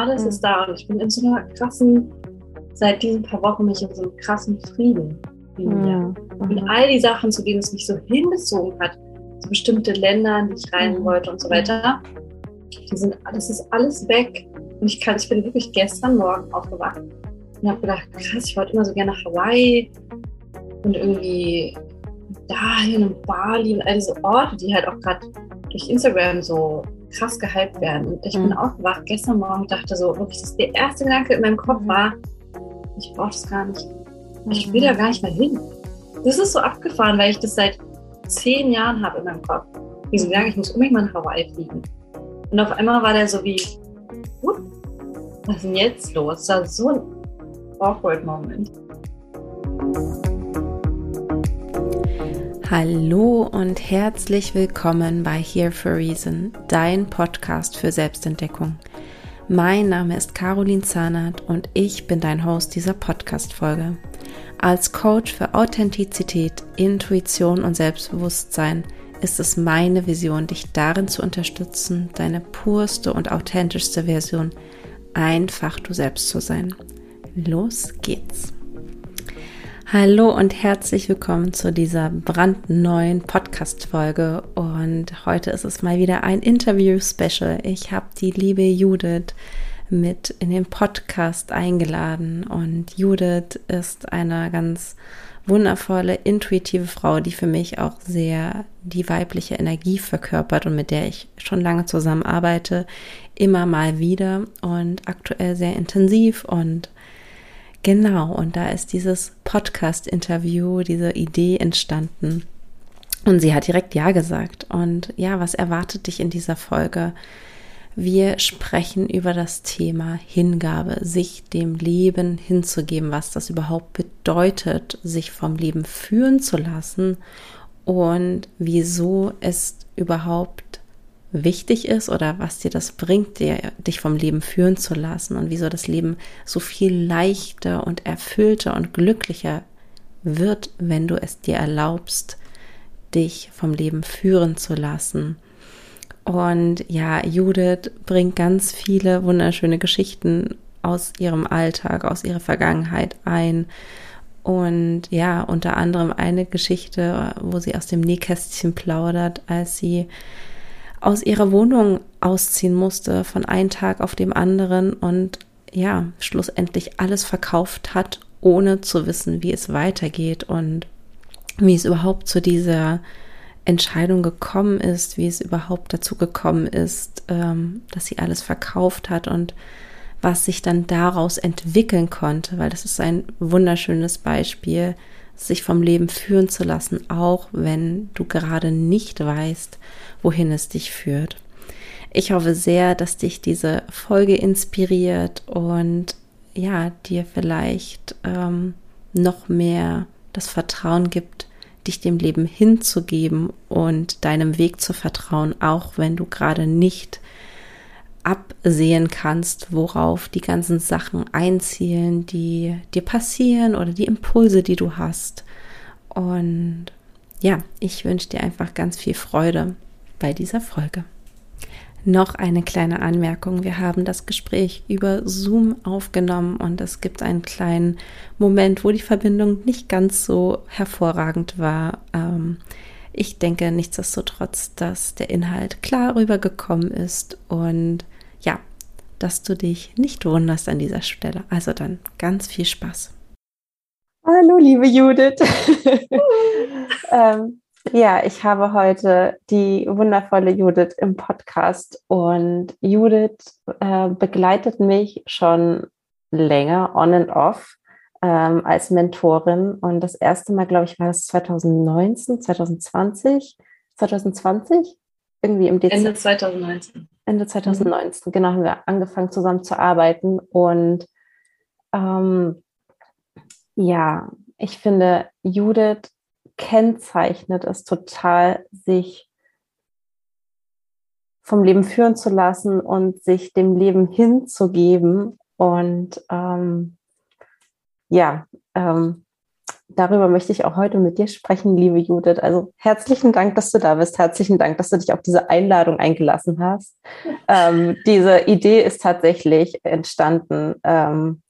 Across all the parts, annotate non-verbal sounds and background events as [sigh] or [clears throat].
Alles mhm. ist da und ich bin in so einer krassen, seit diesen paar Wochen mich in so einem krassen Frieden. Mhm. Und all die Sachen, zu denen es mich so hingezogen hat, so bestimmte Länder, in die ich rein mhm. wollte und so weiter, die sind, das ist alles weg. Und ich kann, ich bin wirklich gestern Morgen aufgewacht und habe gedacht, krass, ich wollte immer so gerne nach Hawaii und irgendwie dahin und Bali und all diese Orte, die halt auch gerade durch Instagram so krass gehypt werden. Und ich mhm. bin aufgewacht gestern Morgen und dachte so, wirklich, das der erste Gedanke in meinem Kopf mhm. war, ich brauche das gar nicht. Ich will da gar nicht mehr hin. Das ist so abgefahren, weil ich das seit zehn Jahren habe in meinem Kopf. Diese Gedanke, ich muss unbedingt mal nach Hawaii fliegen. Und auf einmal war der so wie, was ist denn jetzt los? Das war so ein awkward Moment. Hallo und herzlich willkommen bei Here for Reason, dein Podcast für Selbstentdeckung. Mein Name ist Caroline Zahnert und ich bin dein Host dieser Podcast-Folge. Als Coach für Authentizität, Intuition und Selbstbewusstsein ist es meine Vision, dich darin zu unterstützen, deine purste und authentischste Version einfach du selbst zu sein. Los geht's! Hallo und herzlich willkommen zu dieser brandneuen Podcast-Folge. Und heute ist es mal wieder ein Interview-Special. Ich habe die liebe Judith mit in den Podcast eingeladen. Und Judith ist eine ganz wundervolle, intuitive Frau, die für mich auch sehr die weibliche Energie verkörpert und mit der ich schon lange zusammenarbeite, immer mal wieder und aktuell sehr intensiv und Genau, und da ist dieses Podcast-Interview, diese Idee entstanden. Und sie hat direkt Ja gesagt. Und ja, was erwartet dich in dieser Folge? Wir sprechen über das Thema Hingabe, sich dem Leben hinzugeben, was das überhaupt bedeutet, sich vom Leben führen zu lassen und wieso es überhaupt wichtig ist oder was dir das bringt, dir, dich vom Leben führen zu lassen und wieso das Leben so viel leichter und erfüllter und glücklicher wird, wenn du es dir erlaubst, dich vom Leben führen zu lassen. Und ja, Judith bringt ganz viele wunderschöne Geschichten aus ihrem Alltag, aus ihrer Vergangenheit ein. Und ja, unter anderem eine Geschichte, wo sie aus dem Nähkästchen plaudert, als sie aus ihrer Wohnung ausziehen musste von einem Tag auf dem anderen und ja, schlussendlich alles verkauft hat, ohne zu wissen, wie es weitergeht und wie es überhaupt zu dieser Entscheidung gekommen ist, wie es überhaupt dazu gekommen ist, ähm, dass sie alles verkauft hat und was sich dann daraus entwickeln konnte, weil das ist ein wunderschönes Beispiel, sich vom Leben führen zu lassen, auch wenn du gerade nicht weißt, wohin es dich führt. Ich hoffe sehr, dass dich diese Folge inspiriert und ja, dir vielleicht ähm, noch mehr das Vertrauen gibt, dich dem Leben hinzugeben und deinem Weg zu vertrauen, auch wenn du gerade nicht absehen kannst, worauf die ganzen Sachen einzielen, die dir passieren oder die Impulse, die du hast. Und ja, ich wünsche dir einfach ganz viel Freude bei dieser Folge. Noch eine kleine Anmerkung. Wir haben das Gespräch über Zoom aufgenommen und es gibt einen kleinen Moment, wo die Verbindung nicht ganz so hervorragend war. Ähm, ich denke nichtsdestotrotz, dass der Inhalt klar rübergekommen ist und dass du dich nicht wunderst an dieser Stelle. Also dann ganz viel Spaß. Hallo, liebe Judith. [laughs] ähm, ja, ich habe heute die wundervolle Judith im Podcast und Judith äh, begleitet mich schon länger on and off ähm, als Mentorin und das erste Mal, glaube ich, war das 2019, 2020, 2020, irgendwie im Dezember. Ende 2019. Ende 2019, mhm. genau, haben wir angefangen zusammen zu arbeiten und ähm, ja, ich finde, Judith kennzeichnet es total, sich vom Leben führen zu lassen und sich dem Leben hinzugeben. Und ähm, ja, ähm, darüber möchte ich auch heute mit dir sprechen, liebe Judith. Also herzlichen Dank, dass du da bist. Herzlichen Dank, dass du dich auf diese Einladung eingelassen hast. [laughs] Ähm, diese Idee ist tatsächlich entstanden ähm,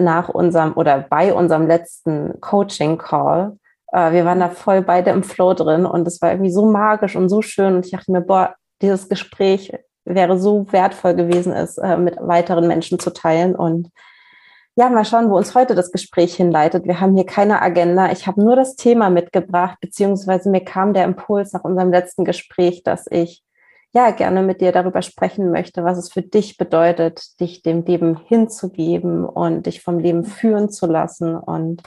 nach unserem oder bei unserem letzten Coaching-Call. Äh, wir waren da voll beide im Flow drin und es war irgendwie so magisch und so schön. Und ich dachte mir, boah, dieses Gespräch wäre so wertvoll gewesen, es äh, mit weiteren Menschen zu teilen. Und ja, mal schauen, wo uns heute das Gespräch hinleitet. Wir haben hier keine Agenda. Ich habe nur das Thema mitgebracht, beziehungsweise mir kam der Impuls nach unserem letzten Gespräch, dass ich ja gerne mit dir darüber sprechen möchte, was es für dich bedeutet, dich dem Leben hinzugeben und dich vom Leben führen zu lassen. Und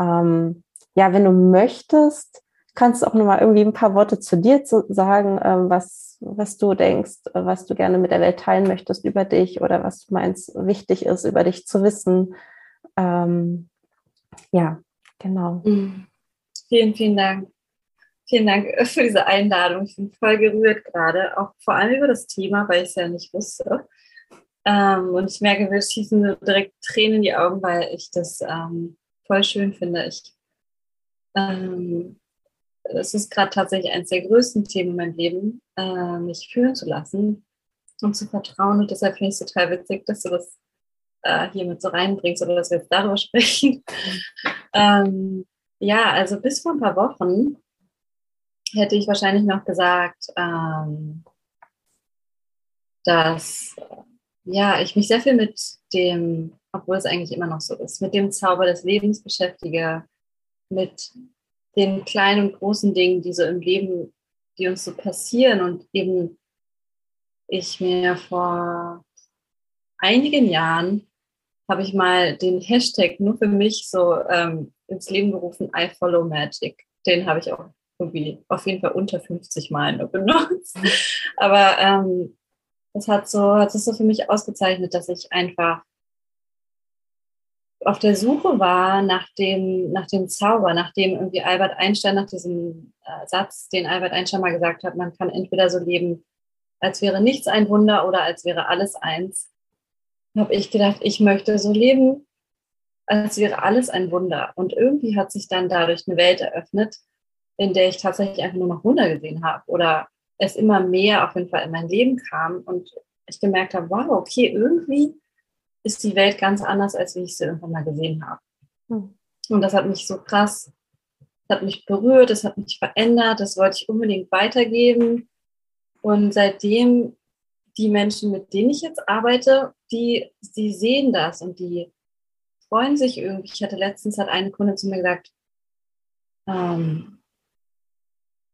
ähm, ja, wenn du möchtest, kannst du auch nochmal irgendwie ein paar Worte zu dir zu sagen, ähm, was, was du denkst, was du gerne mit der Welt teilen möchtest über dich oder was du meinst, wichtig ist, über dich zu wissen. Ähm, ja, genau. Mhm. Vielen, vielen Dank. Vielen Dank für diese Einladung. Ich bin voll gerührt gerade, auch vor allem über das Thema, weil ich es ja nicht wusste. Ähm, und ich merke, wir schießen direkt Tränen in die Augen, weil ich das ähm, voll schön finde. Ich ähm, es ist gerade tatsächlich eines der größten Themen in meinem Leben, äh, mich fühlen zu lassen und zu vertrauen. Und deshalb finde ich es total witzig, dass du das äh, hier mit so reinbringst oder dass wir jetzt darüber [laughs] sprechen. ähm, ja, also bis vor ein paar Wochen hätte ich wahrscheinlich noch gesagt, ähm, dass ja, ich mich sehr viel mit dem, obwohl es eigentlich immer noch so ist, mit dem Zauber des Lebens beschäftige, mit den kleinen und großen Dingen, die so im Leben, die uns so passieren und eben ich mir vor einigen Jahren habe ich mal den Hashtag nur für mich so ähm, ins Leben gerufen, I follow magic. Den habe ich auch irgendwie auf jeden Fall unter 50 Mal nur benutzt. [laughs] Aber ähm, das hat so, hat es so für mich ausgezeichnet, dass ich einfach auf der Suche war nach dem, nach dem Zauber, nachdem irgendwie Albert Einstein, nach diesem äh, Satz, den Albert Einstein mal gesagt hat, man kann entweder so leben, als wäre nichts ein Wunder oder als wäre alles eins, habe ich gedacht, ich möchte so leben, als wäre alles ein Wunder. Und irgendwie hat sich dann dadurch eine Welt eröffnet, in der ich tatsächlich einfach nur noch Wunder gesehen habe oder es immer mehr auf jeden Fall in mein Leben kam und ich gemerkt habe, wow, okay, irgendwie ist die Welt ganz anders, als wie ich sie irgendwann mal gesehen habe. Mhm. Und das hat mich so krass, das hat mich berührt, das hat mich verändert, das wollte ich unbedingt weitergeben. Und seitdem die Menschen, mit denen ich jetzt arbeite, die, die sehen das und die freuen sich irgendwie. Ich hatte letztens hat eine Kunde zu mir gesagt, ähm,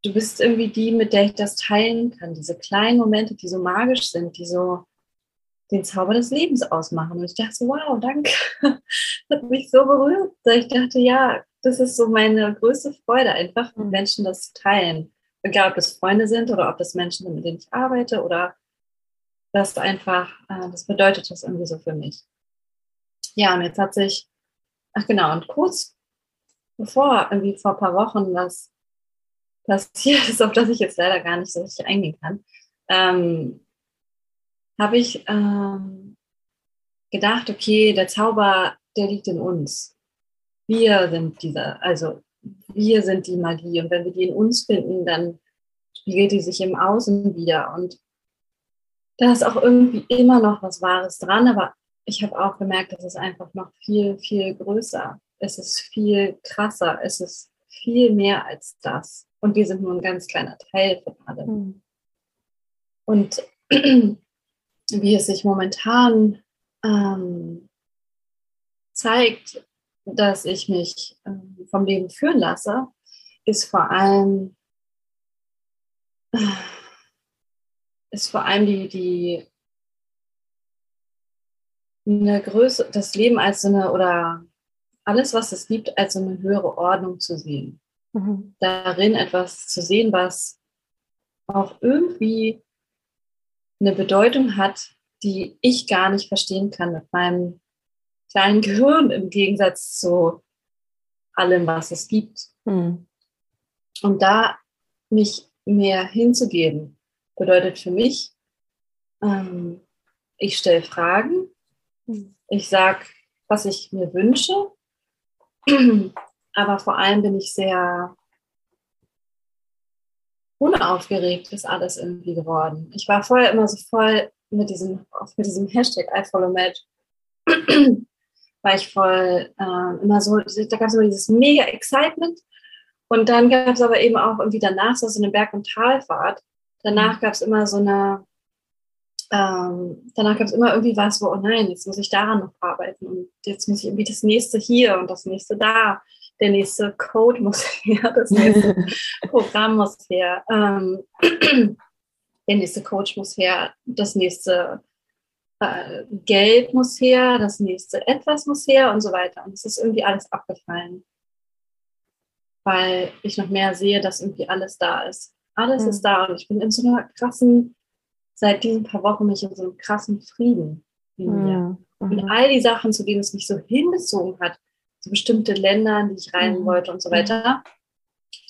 du bist irgendwie die, mit der ich das teilen kann. Diese kleinen Momente, die so magisch sind, die so, den Zauber des Lebens ausmachen. Und ich dachte so, wow, danke. [laughs] Das hat mich so berührt. Ich dachte, ja, das ist so meine größte Freude, einfach mit mhm. Menschen das zu teilen. Egal, ob das Freunde sind oder ob das Menschen sind, mit denen ich arbeite oder das einfach, äh, das bedeutet das irgendwie so für mich. Ja, und jetzt hat sich, ach genau, und kurz bevor, irgendwie vor ein paar Wochen, was passiert [laughs] ist, auf das ich jetzt leider gar nicht so richtig eingehen kann, ähm, habe ich ähm, gedacht, okay, der Zauber, der liegt in uns. Wir sind dieser, also wir sind die Magie. Und wenn wir die in uns finden, dann spiegelt die sich im Außen wieder. Und da ist auch irgendwie immer noch was Wahres dran, aber ich habe auch gemerkt, dass es einfach noch viel, viel größer. Es ist viel krasser. Es ist viel mehr als das. Und wir sind nur ein ganz kleiner Teil von allem. Mhm. Und [clears throat] wie es sich momentan ähm, zeigt, dass ich mich ähm, vom Leben führen lasse, ist vor allem, äh, ist vor allem die, die eine Größe, das Leben als so eine oder alles, was es gibt, als so eine höhere Ordnung zu sehen. Mhm. Darin etwas zu sehen, was auch irgendwie eine Bedeutung hat, die ich gar nicht verstehen kann mit meinem kleinen Gehirn im Gegensatz zu allem, was es gibt. Hm. Und da mich mehr hinzugeben, bedeutet für mich, ähm, ich stelle Fragen, hm. ich sage, was ich mir wünsche [clears throat] aber vor allem bin ich sehr unaufgeregt, ist alles irgendwie geworden. Ich war vorher immer so voll mit diesem, mit diesem Hashtag I follow Matt, [clears throat] war ich voll äh, immer so, da gab es immer dieses mega Excitement und dann gab es aber eben auch irgendwie danach so eine Berg- und Talfahrt. Danach gab es immer so eine, ähm, danach gab es immer irgendwie was, wo, oh nein, jetzt muss ich daran noch arbeiten und jetzt muss ich irgendwie das nächste hier und das nächste da. Der nächste Code muss her, [laughs] das nächste [laughs] Programm muss her, ähm, [clears throat] der nächste Coach muss her, das nächste äh, Geld muss her, das nächste etwas muss her und so weiter. Und es ist irgendwie alles abgefallen weil ich noch mehr sehe, dass irgendwie alles da ist. Alles mhm. ist da und ich bin in so einer krassen, seit diesen paar Wochen mich in so einem krassen Frieden in mir. Mhm. Und all die Sachen, zu denen es mich so hingezogen hat, so bestimmte Länder, in die ich rein mhm. wollte und so weiter,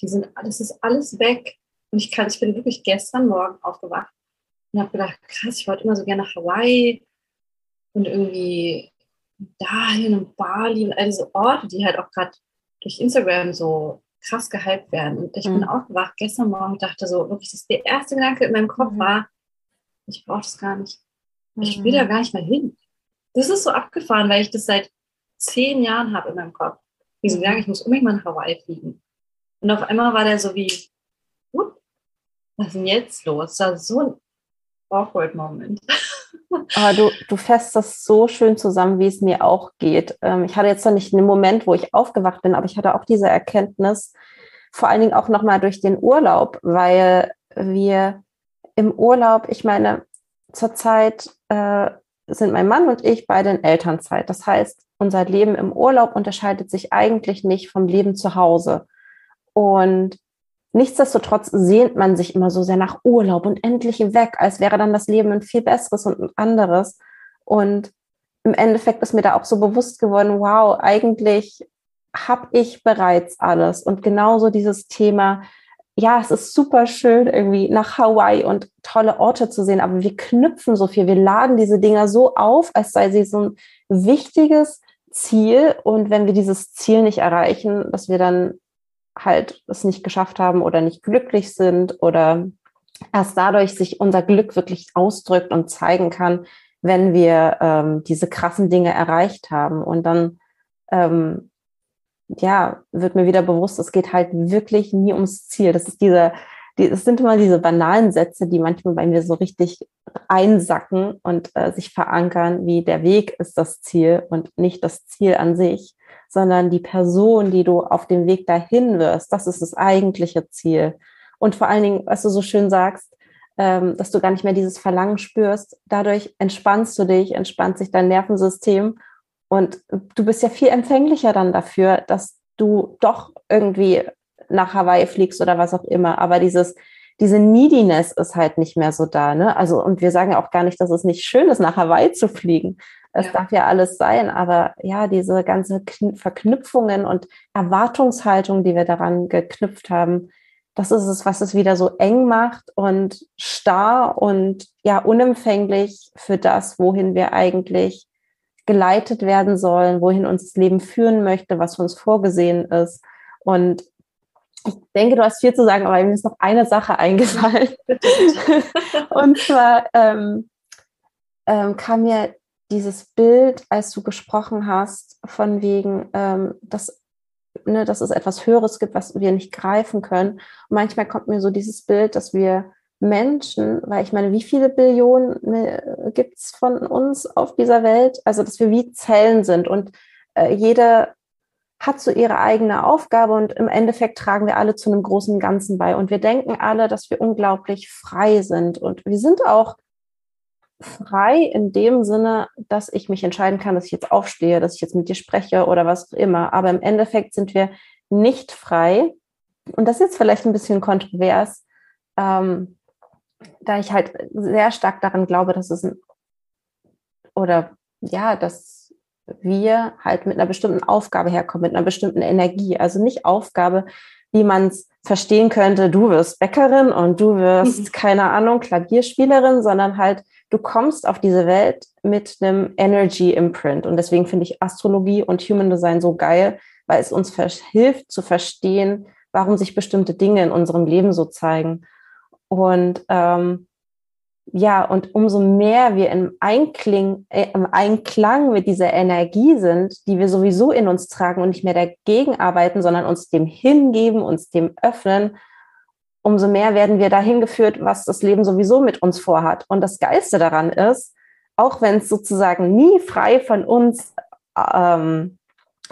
die sind, das ist alles weg. Und ich kann, ich bin wirklich gestern Morgen aufgewacht und habe gedacht, krass, ich wollte immer so gerne nach Hawaii und irgendwie dahin und Bali und all diese Orte, die halt auch gerade durch Instagram so krass gehypt werden. Und ich mhm. bin aufgewacht gestern Morgen und dachte so, wirklich, das der erste Gedanke in meinem Kopf mhm. war, ich brauche das gar nicht. Ich will da mhm. gar nicht mehr hin. Das ist so abgefahren, weil ich das seit zehn Jahren habe in meinem Kopf. Diesen Gedanke, ich muss unbedingt mal nach Hawaii fliegen. Und auf einmal war der so wie, was ist denn jetzt los? Das war so ein awkward Moment. [laughs] Aber du, du fässt das so schön zusammen, wie es mir auch geht. Ähm, ich hatte jetzt noch nicht einen Moment, wo ich aufgewacht bin, aber ich hatte auch diese Erkenntnis, vor allen Dingen auch nochmal durch den Urlaub, weil wir im Urlaub, ich meine, zurzeit äh, sind mein Mann und ich beide in Elternzeit. Das heißt, unser Leben im Urlaub unterscheidet sich eigentlich nicht vom Leben zu Hause. Und Nichtsdestotrotz sehnt man sich immer so sehr nach Urlaub und endlich weg, als wäre dann das Leben ein viel besseres und ein anderes. Und im Endeffekt ist mir da auch so bewusst geworden, wow, eigentlich habe ich bereits alles. Und genauso dieses Thema, ja, es ist super schön, irgendwie nach Hawaii und tolle Orte zu sehen, aber wir knüpfen so viel, wir laden diese Dinger so auf, als sei sie so ein wichtiges Ziel. Und wenn wir dieses Ziel nicht erreichen, dass wir dann halt es nicht geschafft haben oder nicht glücklich sind oder erst dadurch sich unser Glück wirklich ausdrückt und zeigen kann, wenn wir ähm, diese krassen Dinge erreicht haben. Und dann, ähm, ja, wird mir wieder bewusst, es geht halt wirklich nie ums Ziel. Das ist diese, die, es sind immer diese banalen Sätze, die manchmal bei mir so richtig einsacken und äh, sich verankern, wie der Weg ist das Ziel und nicht das Ziel an sich sondern die Person, die du auf dem Weg dahin wirst, das ist das eigentliche Ziel. Und vor allen Dingen, was du so schön sagst, ähm, dass du gar nicht mehr dieses Verlangen spürst, dadurch entspannst du dich, entspannt sich dein Nervensystem und du bist ja viel empfänglicher dann dafür, dass du doch irgendwie nach Hawaii fliegst oder was auch immer. Aber dieses, diese Neediness ist halt nicht mehr so da. Ne? Also, und wir sagen auch gar nicht, dass es nicht schön ist, nach Hawaii zu fliegen. Es ja. darf ja alles sein, aber ja, diese ganze Verknüpfungen und Erwartungshaltung, die wir daran geknüpft haben, das ist es, was es wieder so eng macht und starr und ja unempfänglich für das, wohin wir eigentlich geleitet werden sollen, wohin uns das Leben führen möchte, was für uns vorgesehen ist. Und ich denke, du hast viel zu sagen, aber mir ist noch eine Sache eingefallen. [laughs] und zwar ähm, ähm, kam mir dieses Bild, als du gesprochen hast, von wegen, ähm, dass, ne, dass es etwas Höheres gibt, was wir nicht greifen können. Und manchmal kommt mir so dieses Bild, dass wir Menschen, weil ich meine, wie viele Billionen äh, gibt es von uns auf dieser Welt? Also, dass wir wie Zellen sind und äh, jede hat so ihre eigene Aufgabe und im Endeffekt tragen wir alle zu einem großen Ganzen bei. Und wir denken alle, dass wir unglaublich frei sind. Und wir sind auch frei in dem Sinne, dass ich mich entscheiden kann, dass ich jetzt aufstehe, dass ich jetzt mit dir spreche oder was auch immer. Aber im Endeffekt sind wir nicht frei. Und das ist jetzt vielleicht ein bisschen kontrovers, ähm, da ich halt sehr stark daran glaube, dass es ein, oder ja, dass wir halt mit einer bestimmten Aufgabe herkommen, mit einer bestimmten Energie. Also nicht Aufgabe, wie man es verstehen könnte, du wirst Bäckerin und du wirst, mhm. keine Ahnung, Klavierspielerin, sondern halt du kommst auf diese Welt mit einem Energy Imprint. Und deswegen finde ich Astrologie und Human Design so geil, weil es uns hilft zu verstehen, warum sich bestimmte Dinge in unserem Leben so zeigen. Und ähm, ja, und umso mehr wir im, Einkling, äh, im Einklang mit dieser Energie sind, die wir sowieso in uns tragen und nicht mehr dagegen arbeiten, sondern uns dem hingeben, uns dem öffnen, umso mehr werden wir dahin geführt, was das Leben sowieso mit uns vorhat. Und das Geilste daran ist, auch wenn es sozusagen nie frei von uns, ähm,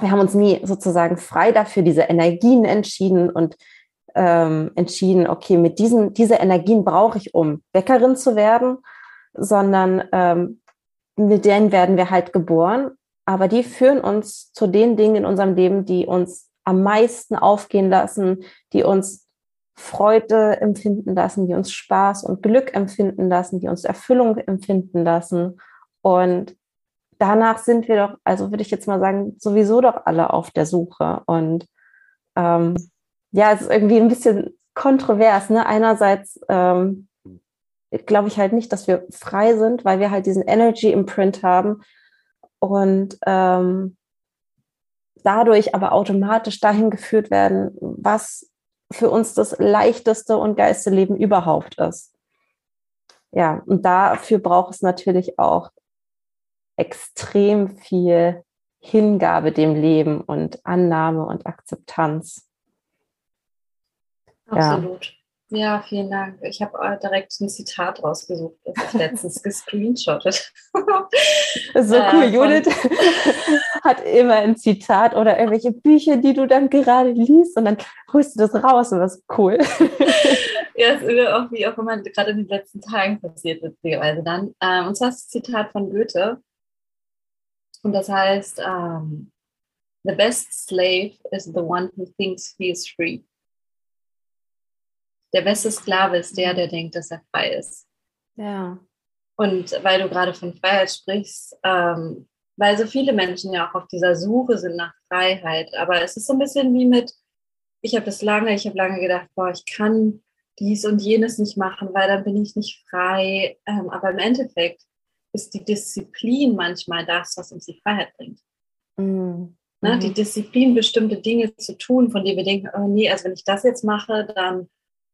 wir haben uns nie sozusagen frei dafür diese Energien entschieden und ähm, entschieden, okay, mit diesen diese Energien brauche ich, um Bäckerin zu werden, sondern ähm, mit denen werden wir halt geboren, aber die führen uns zu den Dingen in unserem Leben, die uns am meisten aufgehen lassen, die uns Freude empfinden lassen, die uns Spaß und Glück empfinden lassen, die uns Erfüllung empfinden lassen. Und danach sind wir doch, also würde ich jetzt mal sagen, sowieso doch alle auf der Suche. Und ähm, ja, es ist irgendwie ein bisschen kontrovers. Ne? Einerseits ähm, glaube ich halt nicht, dass wir frei sind, weil wir halt diesen Energy Imprint haben und ähm, dadurch aber automatisch dahin geführt werden, was für uns das leichteste und geilste Leben überhaupt ist. Ja, und dafür braucht es natürlich auch extrem viel Hingabe dem Leben und Annahme und Akzeptanz. Absolut. Ja. Ja, vielen Dank. Ich habe äh, direkt ein Zitat rausgesucht, das ich letztens [laughs] gescreenshottet So äh, cool. Äh, Judith [laughs] hat immer ein Zitat oder irgendwelche Bücher, die du dann gerade liest und dann holst du das raus und das ist cool. [laughs] ja, das ist auch wie auch immer gerade in den letzten Tagen passiert, witzigerweise dann. Ähm, und zwar ist das Zitat von Goethe. Und das heißt, um, ähm, The best slave is the one who thinks he is free der beste Sklave ist der, der denkt, dass er frei ist. Ja. Und weil du gerade von Freiheit sprichst, ähm, weil so viele Menschen ja auch auf dieser Suche sind nach Freiheit. Aber es ist so ein bisschen wie mit, ich habe das lange, ich habe lange gedacht, boah, ich kann dies und jenes nicht machen, weil dann bin ich nicht frei. Ähm, aber im Endeffekt ist die Disziplin manchmal das, was uns die Freiheit bringt. Mhm. Ne, die mhm. Disziplin, bestimmte Dinge zu tun, von denen wir denken, oh nee, also wenn ich das jetzt mache, dann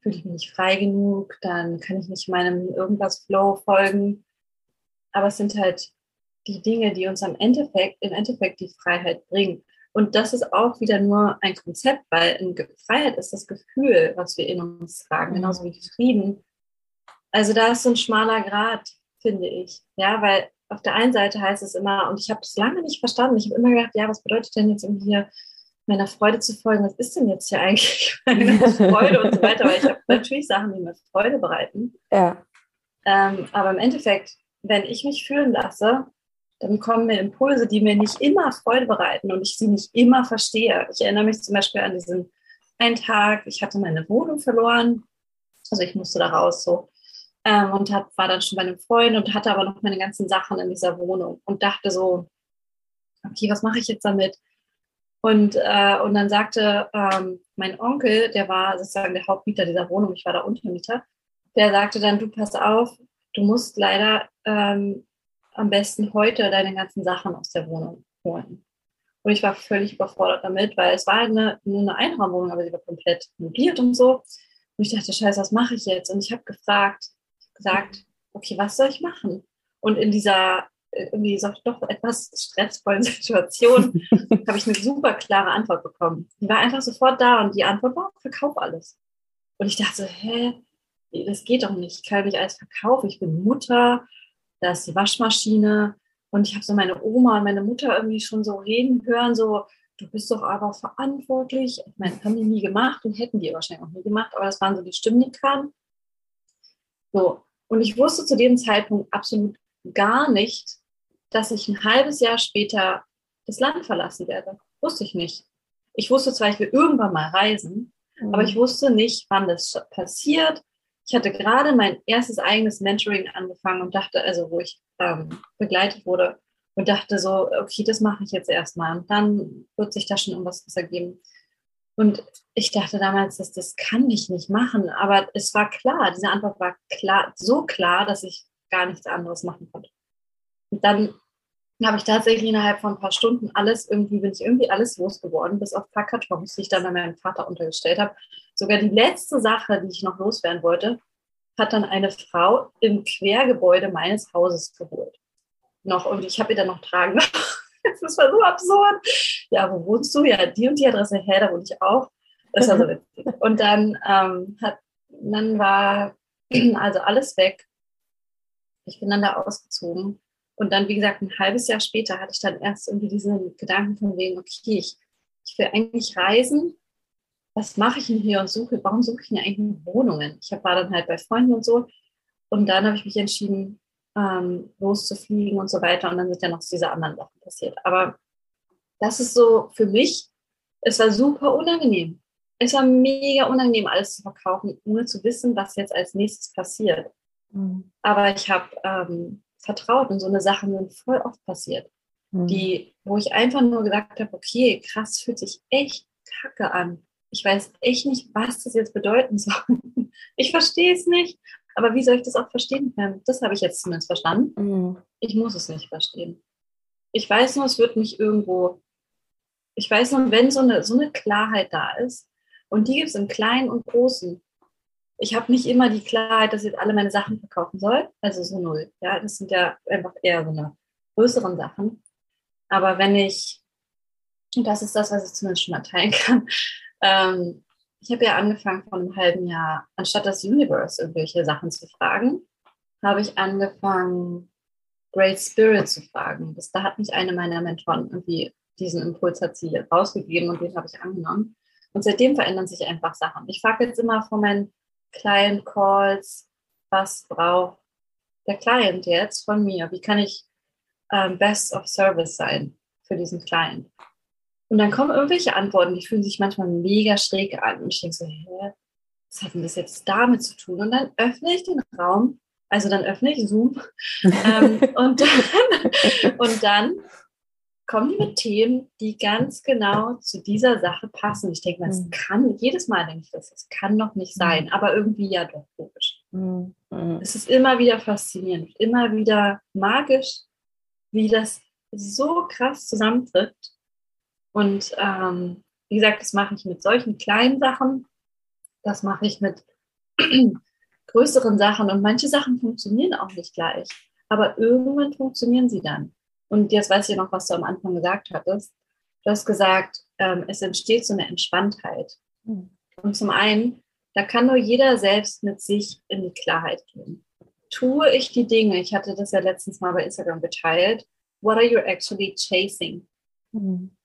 fühle ich mich nicht frei genug, dann kann ich nicht meinem irgendwas Flow folgen. Aber es sind halt die Dinge, die uns am Endeffekt, im Endeffekt die Freiheit bringen. Und das ist auch wieder nur ein Konzept, weil Freiheit ist das Gefühl, was wir in uns tragen, mhm. genauso wie Frieden. Also da ist so ein schmaler Grad, finde ich. Ja, weil auf der einen Seite heißt es immer, und ich habe es lange nicht verstanden, ich habe immer gedacht, ja, was bedeutet denn jetzt irgendwie hier meiner Freude zu folgen, was ist denn jetzt hier eigentlich [laughs] meine Freude und so weiter, weil ich habe [laughs] natürlich Sachen, die mir Freude bereiten. Ja. Ähm, aber im Endeffekt, wenn ich mich fühlen lasse, dann kommen mir Impulse, die mir nicht immer Freude bereiten und ich sie nicht immer verstehe. Ich erinnere mich zum Beispiel an diesen einen Tag, ich hatte meine Wohnung verloren, also ich musste da raus so ähm, und hab, war dann schon bei einem Freund und hatte aber noch meine ganzen Sachen in dieser Wohnung und dachte so, okay, was mache ich jetzt damit? Und, äh, und dann sagte ähm, mein Onkel, der war sozusagen der Hauptmieter dieser Wohnung, ich war der Untermieter, der sagte dann, du pass auf, du musst leider ähm, am besten heute deine ganzen Sachen aus der Wohnung holen. Und ich war völlig überfordert damit, weil es war eine, nur eine Einraumwohnung, aber sie war komplett möbliert und so. Und ich dachte, scheiße, was mache ich jetzt? Und ich habe gefragt, gesagt, okay, was soll ich machen? Und in dieser irgendwie so doch etwas stressvollen [laughs] Situation habe ich eine super klare Antwort bekommen. Die war einfach sofort da und die Antwort war, verkauf alles. Und ich dachte, hä, das geht doch nicht. Ich kann nicht alles verkaufen. Ich bin Mutter, da ist die Waschmaschine und ich habe so meine Oma und meine Mutter irgendwie schon so reden hören, so, du bist doch aber verantwortlich. Ich meine, haben die nie gemacht und hätten die wahrscheinlich auch nie gemacht, aber das waren so die Stimmen, die kamen. So, und ich wusste zu dem Zeitpunkt absolut gar nicht, dass ich ein halbes Jahr später das Land verlassen werde. Wusste ich nicht. Ich wusste zwar, ich will irgendwann mal reisen, mhm. aber ich wusste nicht, wann das passiert. Ich hatte gerade mein erstes eigenes Mentoring angefangen und dachte, also wo ich ähm, begleitet wurde und dachte so, okay, das mache ich jetzt erstmal und dann wird sich da schon irgendwas ergeben. Und ich dachte damals, dass das kann ich nicht machen, aber es war klar, diese Antwort war klar, so klar, dass ich gar nichts anderes machen konnte. Und dann habe ich tatsächlich innerhalb von ein paar Stunden alles irgendwie, bin ich irgendwie alles losgeworden, bis auf ein paar Kartons, die ich dann bei meinem Vater untergestellt habe. Sogar die letzte Sache, die ich noch loswerden wollte, hat dann eine Frau im Quergebäude meines Hauses geholt. Noch, und ich habe ihr dann noch tragen. [laughs] das war so absurd. Ja, wo wohnst du? Ja, die und die Adresse, hä, da wohne ich auch. Das war so [laughs] witzig. Und dann ähm, hat, dann war [clears throat] also alles weg. Ich bin dann da ausgezogen und dann, wie gesagt, ein halbes Jahr später hatte ich dann erst irgendwie diesen Gedanken von wegen, okay, ich, ich will eigentlich reisen. Was mache ich denn hier und suche? Warum suche ich denn eigentlich Wohnungen? Ich war dann halt bei Freunden und so. Und dann habe ich mich entschieden, ähm, loszufliegen und so weiter. Und dann sind ja noch diese anderen Sachen passiert. Aber das ist so für mich, es war super unangenehm. Es war mega unangenehm, alles zu verkaufen, ohne zu wissen, was jetzt als nächstes passiert. Mhm. Aber ich habe ähm, vertraut und so eine Sache sind voll oft passiert, mhm. die, wo ich einfach nur gesagt habe, okay, krass, fühlt sich echt kacke an. Ich weiß echt nicht, was das jetzt bedeuten [laughs] soll. Ich verstehe es nicht, aber wie soll ich das auch verstehen können? Das habe ich jetzt zumindest verstanden. Mhm. Ich muss es nicht verstehen. Ich weiß nur, es wird mich irgendwo, ich weiß nur, wenn so eine, so eine Klarheit da ist, und die gibt es im Kleinen und Großen, ich habe nicht immer die Klarheit, dass ich jetzt alle meine Sachen verkaufen soll. Also so null. Ja, das sind ja einfach eher so eine größeren Sachen. Aber wenn ich, und das ist das, was ich zumindest schon mal teilen kann, [laughs] ähm, ich habe ja angefangen vor einem halben Jahr, anstatt das Universe irgendwelche Sachen zu fragen, habe ich angefangen, Great Spirit zu fragen. Das, da hat mich eine meiner Mentoren irgendwie diesen Impuls hat sie rausgegeben und den habe ich angenommen. Und seitdem verändern sich einfach Sachen. Ich frage jetzt immer vor meinen Client Calls, was braucht der Client jetzt von mir? Wie kann ich ähm, Best of Service sein für diesen Client? Und dann kommen irgendwelche Antworten, die fühlen sich manchmal mega schräg an. Und ich denke so, hä, was hat denn das jetzt damit zu tun? Und dann öffne ich den Raum, also dann öffne ich Zoom [laughs] ähm, und, dann, und dann kommen die mit Themen, die ganz genau zu dieser Sache passen. Ich denke, das mhm. kann, jedes Mal denke ich das, das kann doch nicht sein, mhm. aber irgendwie ja doch logisch. Mhm. Es ist immer wieder faszinierend, immer wieder magisch, wie das so krass zusammentritt. Und ähm, wie gesagt, das mache ich mit solchen kleinen Sachen, das mache ich mit [clears throat] größeren Sachen und manche Sachen funktionieren auch nicht gleich, aber irgendwann funktionieren sie dann. Und jetzt weiß ich noch, was du am Anfang gesagt hattest. Du hast gesagt, ähm, es entsteht so eine Entspanntheit. Mhm. Und zum einen, da kann nur jeder selbst mit sich in die Klarheit gehen. Tue ich die Dinge, ich hatte das ja letztens mal bei Instagram geteilt, what are you actually chasing? Mhm.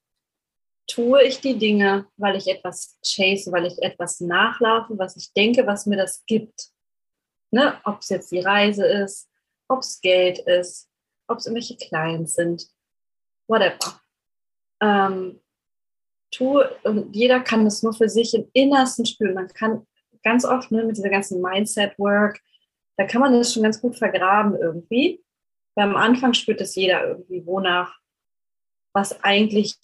Tue ich die Dinge, weil ich etwas chase, weil ich etwas nachlaufe, was ich denke, was mir das gibt? Ne? Ob es jetzt die Reise ist, ob es Geld ist, ob es irgendwelche Clients sind, whatever. Ähm, tu, und jeder kann das nur für sich im Innersten spüren. Man kann ganz oft ne, mit dieser ganzen Mindset-Work, da kann man das schon ganz gut vergraben irgendwie. Weil am Anfang spürt es jeder irgendwie, wonach, was eigentlich,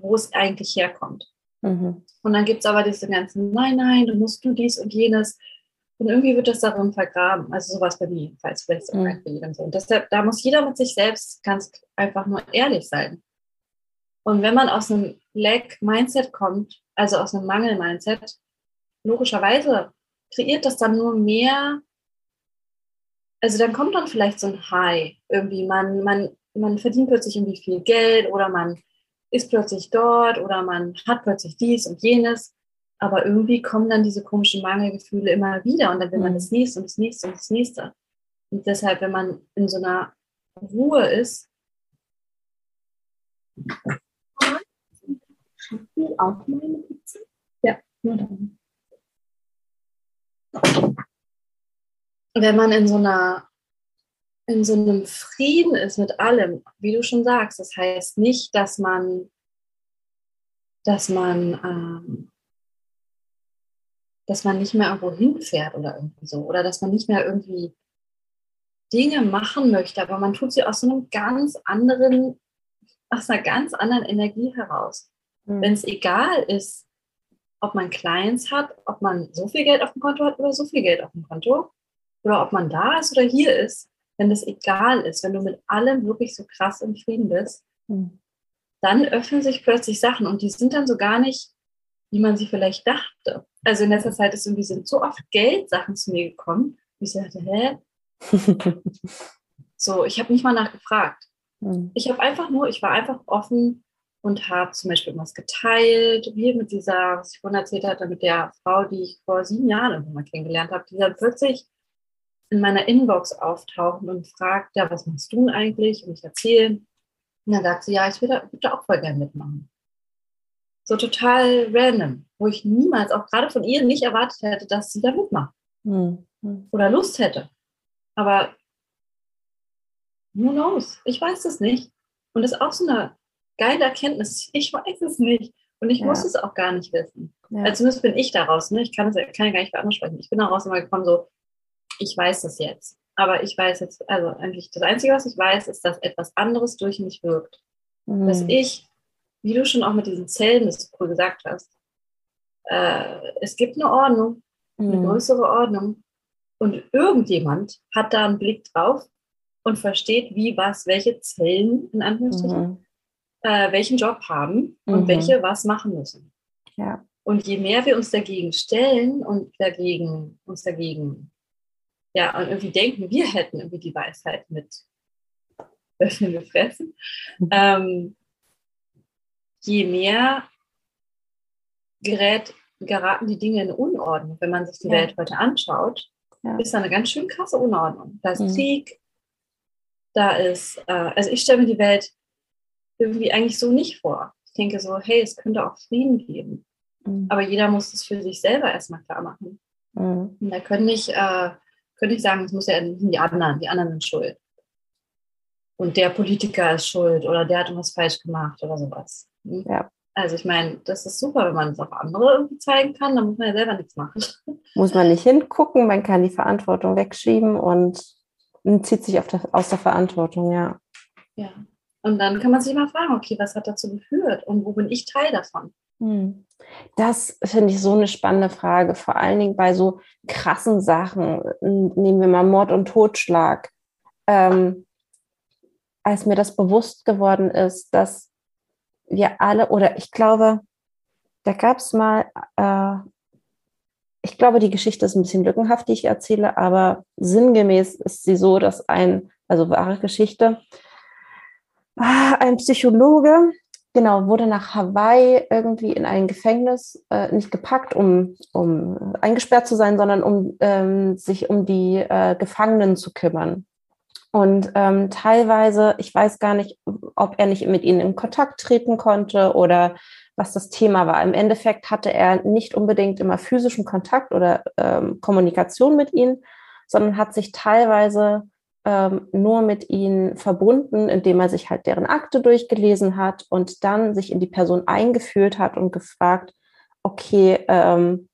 wo es eigentlich herkommt. Mhm. Und dann gibt es aber diese ganzen, nein, nein, du musst du dies und jenes. Und irgendwie wird das darin vergraben. Also sowas bei mir, falls vielleicht auch mhm. bei jedem so. Und deshalb, da muss jeder mit sich selbst ganz einfach nur ehrlich sein. Und wenn man aus einem Lack-Mindset kommt, also aus einem Mangel-Mindset, logischerweise kreiert das dann nur mehr, also dann kommt dann vielleicht so ein High. Irgendwie, man, man, man verdient plötzlich irgendwie viel Geld oder man ist plötzlich dort oder man hat plötzlich dies und jenes. Aber irgendwie kommen dann diese komischen Mangelgefühle immer wieder und dann will man mhm. das nächste und das nächste und das nächste. Und deshalb, wenn man in so einer Ruhe ist, auf meine Pizza? Ja, nur dann. Wenn man in so einer in so einem Frieden ist mit allem, wie du schon sagst, das heißt nicht, dass man, dass man ähm, dass man nicht mehr irgendwo hinfährt oder irgendwie so. Oder dass man nicht mehr irgendwie Dinge machen möchte, aber man tut sie aus so einem ganz anderen, aus einer ganz anderen Energie heraus. Mhm. Wenn es egal ist, ob man Clients hat, ob man so viel Geld auf dem Konto hat oder so viel Geld auf dem Konto, oder ob man da ist oder hier ist, wenn das egal ist, wenn du mit allem wirklich so krass im Frieden bist, mhm. dann öffnen sich plötzlich Sachen und die sind dann so gar nicht, wie man sie vielleicht dachte. Also in letzter Zeit ist irgendwie sind so oft Geldsachen zu mir gekommen, wie ich dachte, hä? [laughs] so, ich habe nicht mal nachgefragt. Mhm. Ich habe einfach nur, ich war einfach offen und habe zum Beispiel irgendwas geteilt, wie mit dieser, was ich vorhin erzählt hatte, mit der Frau, die ich vor sieben Jahren irgendwann mal kennengelernt habe, die dann plötzlich in meiner Inbox auftauchen und fragt, ja, was machst du denn eigentlich? Und ich erzähle. Und dann sagt sie, ja, ich würde, würde auch voll gerne mitmachen. So total random, wo ich niemals, auch gerade von ihr, nicht erwartet hätte, dass sie da mitmacht. Mhm. Oder Lust hätte. Aber who knows? Ich weiß es nicht. Und das ist auch so eine geile Erkenntnis. Ich weiß es nicht. Und ich ja. muss es auch gar nicht wissen. Ja. Also zumindest bin ich daraus. Ne? Ich kann, es, kann ja gar nicht für andere sprechen. Ich bin daraus immer gekommen, so, ich weiß das jetzt. Aber ich weiß jetzt, also eigentlich das Einzige, was ich weiß, ist, dass etwas anderes durch mich wirkt. Mhm. Dass ich, wie du schon auch mit diesen Zellen das du gesagt hast, äh, es gibt eine Ordnung, eine mhm. größere Ordnung. Und irgendjemand hat da einen Blick drauf und versteht, wie was, welche Zellen in Anführungsstrichen, mhm. äh, welchen Job haben und mhm. welche was machen müssen. Ja. Und je mehr wir uns dagegen stellen und dagegen, uns dagegen ja, und irgendwie denken, wir hätten irgendwie die Weisheit mit Löffeln gefressen. Mhm. Ähm, je mehr gerät, geraten die Dinge in Unordnung. Wenn man sich die ja. Welt heute anschaut, ja. ist da eine ganz schön krasse Unordnung. Da ist mhm. Krieg, da ist, äh, also ich stelle mir die Welt irgendwie eigentlich so nicht vor. Ich denke so, hey, es könnte auch Frieden geben. Mhm. Aber jeder muss es für sich selber erstmal klar machen. Mhm. Und da können nicht äh, könnte ich sagen, es muss ja die anderen, die anderen sind schuld. Und der Politiker ist schuld oder der hat irgendwas falsch gemacht oder sowas. Hm? Ja. Also ich meine, das ist super, wenn man es auf andere irgendwie zeigen kann, dann muss man ja selber nichts machen. [laughs] Muss man nicht hingucken, man kann die Verantwortung wegschieben und zieht sich der, aus der Verantwortung, ja. Ja. Und dann kann man sich mal fragen, okay, was hat dazu geführt und wo bin ich Teil davon? Hm. Das finde ich so eine spannende Frage, vor allen Dingen bei so krassen Sachen. Nehmen wir mal Mord und Totschlag. Ähm, als mir das bewusst geworden ist, dass wir alle, oder ich glaube, da gab es mal, äh, ich glaube, die Geschichte ist ein bisschen lückenhaft, die ich erzähle, aber sinngemäß ist sie so, dass ein, also wahre Geschichte, ein Psychologe Genau, wurde nach Hawaii irgendwie in ein Gefängnis äh, nicht gepackt, um, um eingesperrt zu sein, sondern um ähm, sich um die äh, Gefangenen zu kümmern. Und ähm, teilweise, ich weiß gar nicht, ob er nicht mit ihnen in Kontakt treten konnte oder was das Thema war. Im Endeffekt hatte er nicht unbedingt immer physischen Kontakt oder ähm, Kommunikation mit ihnen, sondern hat sich teilweise ähm, nur mit ihnen verbunden, indem er sich halt deren Akte durchgelesen hat und dann sich in die Person eingefühlt hat und gefragt, okay, ähm,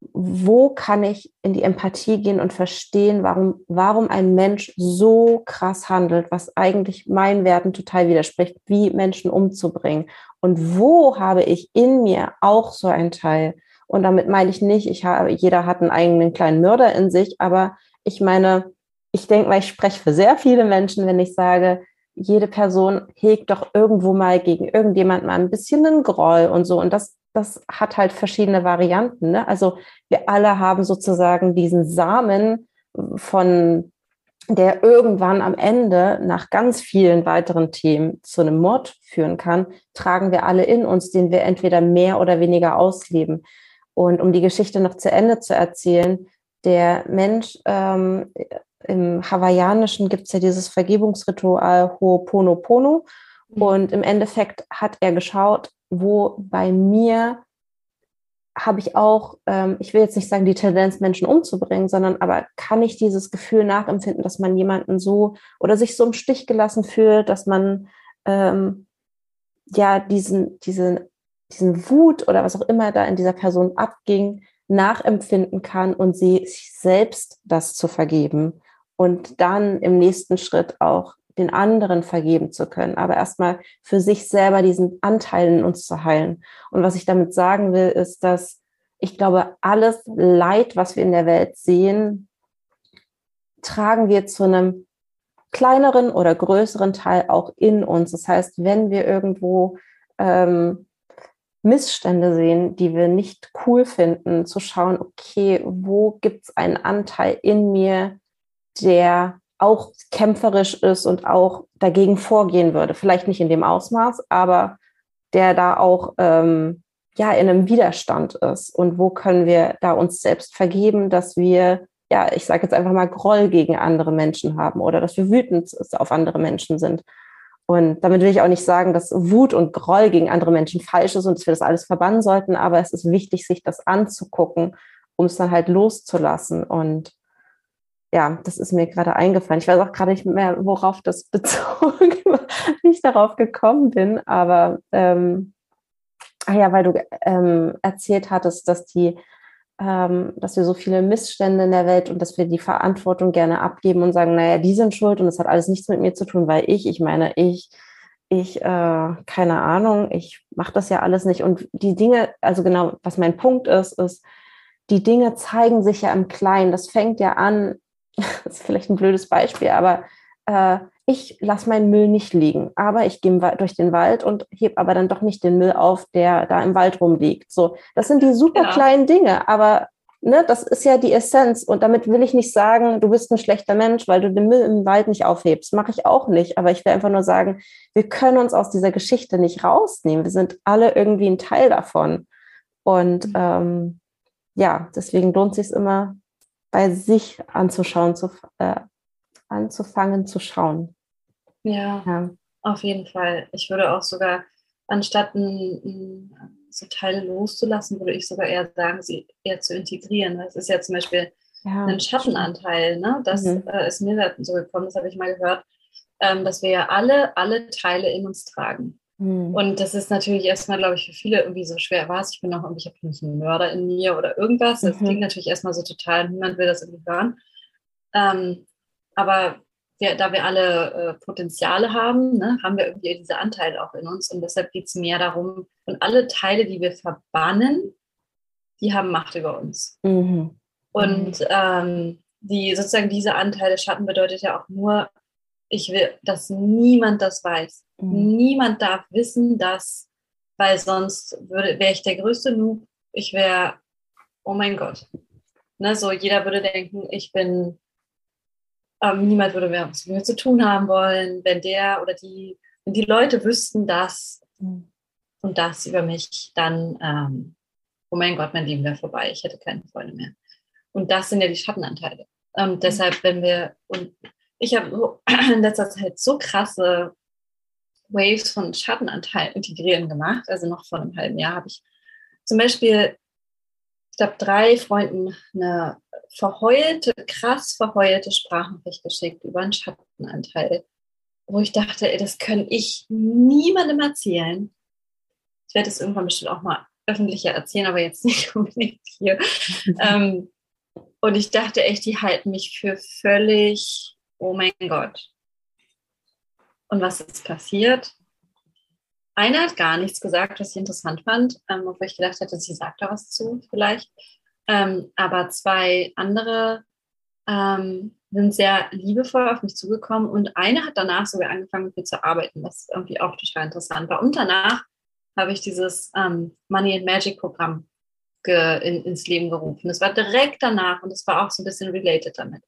wo kann ich in die Empathie gehen und verstehen, warum, warum ein Mensch so krass handelt, was eigentlich meinen Werten total widerspricht, wie Menschen umzubringen. Und wo habe ich in mir auch so einen Teil? Und damit meine ich nicht, ich habe, jeder hat einen eigenen kleinen Mörder in sich, aber ich meine, ich denke mal, ich spreche für sehr viele Menschen, wenn ich sage, jede Person hegt doch irgendwo mal gegen irgendjemand mal ein bisschen einen Groll und so. Und das, das hat halt verschiedene Varianten. Ne? Also wir alle haben sozusagen diesen Samen von der irgendwann am Ende nach ganz vielen weiteren Themen zu einem Mord führen kann, tragen wir alle in uns, den wir entweder mehr oder weniger ausleben. Und um die Geschichte noch zu Ende zu erzählen, der Mensch ähm, im Hawaiianischen gibt es ja dieses Vergebungsritual Ho'oponopono. Mhm. Und im Endeffekt hat er geschaut, wo bei mir habe ich auch, ähm, ich will jetzt nicht sagen, die Tendenz, Menschen umzubringen, sondern aber kann ich dieses Gefühl nachempfinden, dass man jemanden so oder sich so im Stich gelassen fühlt, dass man ähm, ja diesen, diesen, diesen Wut oder was auch immer da in dieser Person abging, nachempfinden kann und sie sich selbst das zu vergeben und dann im nächsten Schritt auch den anderen vergeben zu können, aber erstmal für sich selber diesen Anteil in uns zu heilen. Und was ich damit sagen will, ist, dass ich glaube, alles Leid, was wir in der Welt sehen, tragen wir zu einem kleineren oder größeren Teil auch in uns. Das heißt, wenn wir irgendwo ähm, Missstände sehen, die wir nicht cool finden, zu schauen, okay, wo gibt es einen Anteil in mir, der auch kämpferisch ist und auch dagegen vorgehen würde. Vielleicht nicht in dem Ausmaß, aber der da auch ähm, ja in einem Widerstand ist. Und wo können wir da uns selbst vergeben, dass wir ja, ich sage jetzt einfach mal Groll gegen andere Menschen haben oder dass wir wütend auf andere Menschen sind. Und damit will ich auch nicht sagen, dass Wut und Groll gegen andere Menschen falsch ist und dass wir das alles verbannen sollten, aber es ist wichtig, sich das anzugucken, um es dann halt loszulassen. Und ja, das ist mir gerade eingefallen. Ich weiß auch gerade nicht mehr, worauf das [laughs] bezogen war, wie ich darauf gekommen bin. Aber ähm, ach ja, weil du ähm, erzählt hattest, dass die, ähm, dass wir so viele Missstände in der Welt und dass wir die Verantwortung gerne abgeben und sagen, naja, die sind schuld und das hat alles nichts mit mir zu tun, weil ich, ich meine, ich, ich, äh, keine Ahnung, ich mache das ja alles nicht. Und die Dinge, also genau, was mein Punkt ist, ist, die Dinge zeigen sich ja im Kleinen. Das fängt ja an, [laughs] das ist vielleicht ein blödes Beispiel, aber äh, ich lasse meinen Müll nicht liegen, aber ich gehe durch den Wald und hebe aber dann doch nicht den Müll auf, der da im Wald rumliegt. So, das sind die super ja. kleinen Dinge, aber ne, das ist ja die Essenz. Und damit will ich nicht sagen, du bist ein schlechter Mensch, weil du den Müll im Wald nicht aufhebst. Mache ich auch nicht. Aber ich will einfach nur sagen, wir können uns aus dieser Geschichte nicht rausnehmen. Wir sind alle irgendwie ein Teil davon. Und mhm. ähm, ja, deswegen lohnt sich immer, bei sich anzuschauen, zu, äh, anzufangen zu schauen. Ja, ja, auf jeden Fall. Ich würde auch sogar, anstatt ein, so Teile loszulassen, würde ich sogar eher sagen, sie eher zu integrieren. Das ist ja zum Beispiel ja. ein Schattenanteil. Ne? Das mhm. äh, ist mir so gekommen, das habe ich mal gehört, ähm, dass wir ja alle, alle Teile in uns tragen. Mhm. Und das ist natürlich erstmal, glaube ich, für viele irgendwie so schwer. Was? Ich bin noch irgendwie, ich habe nicht einen Mörder in mir oder irgendwas. Das mhm. klingt natürlich erstmal so total, niemand will das irgendwie hören. Ähm, aber wir, da wir alle äh, Potenziale haben, ne, haben wir irgendwie diese Anteile auch in uns. Und deshalb geht es mehr darum, und alle Teile, die wir verbannen, die haben Macht über uns. Mhm. Und ähm, die sozusagen diese Anteile Schatten bedeutet ja auch nur, ich will, dass niemand das weiß. Mhm. Niemand darf wissen, dass, weil sonst wäre ich der größte Noob. Ich wäre, oh mein Gott. Ne, so jeder würde denken, ich bin, ähm, niemand würde mehr was mit mir zu tun haben wollen, wenn der oder die, wenn die Leute wüssten, dass mhm. und das über mich, dann, ähm, oh mein Gott, mein Leben wäre vorbei. Ich hätte keine Freunde mehr. Und das sind ja die Schattenanteile. Ähm. Deshalb, wenn wir, und ich habe [clears throat] in letzter Zeit so krasse Waves von Schattenanteil integrieren gemacht. Also noch vor einem halben Jahr habe ich zum Beispiel, ich glaube, drei Freunden eine verheulte, krass verheulte Sprachnachricht geschickt über einen Schattenanteil, wo ich dachte, ey, das kann ich niemandem erzählen. Ich werde es irgendwann bestimmt auch mal öffentlicher erzählen, aber jetzt nicht [laughs] unbedingt hier. [laughs] ähm, und ich dachte echt, die halten mich für völlig oh mein Gott. Und was ist passiert? Einer hat gar nichts gesagt, was ich interessant fand, ähm, obwohl ich gedacht hätte, sie sagt da was zu vielleicht. Ähm, aber zwei andere ähm, sind sehr liebevoll auf mich zugekommen und eine hat danach sogar angefangen mit mir zu arbeiten, was irgendwie auch total interessant war. Und danach habe ich dieses ähm, Money and Magic Programm in, ins Leben gerufen. Das war direkt danach und es war auch so ein bisschen related damit.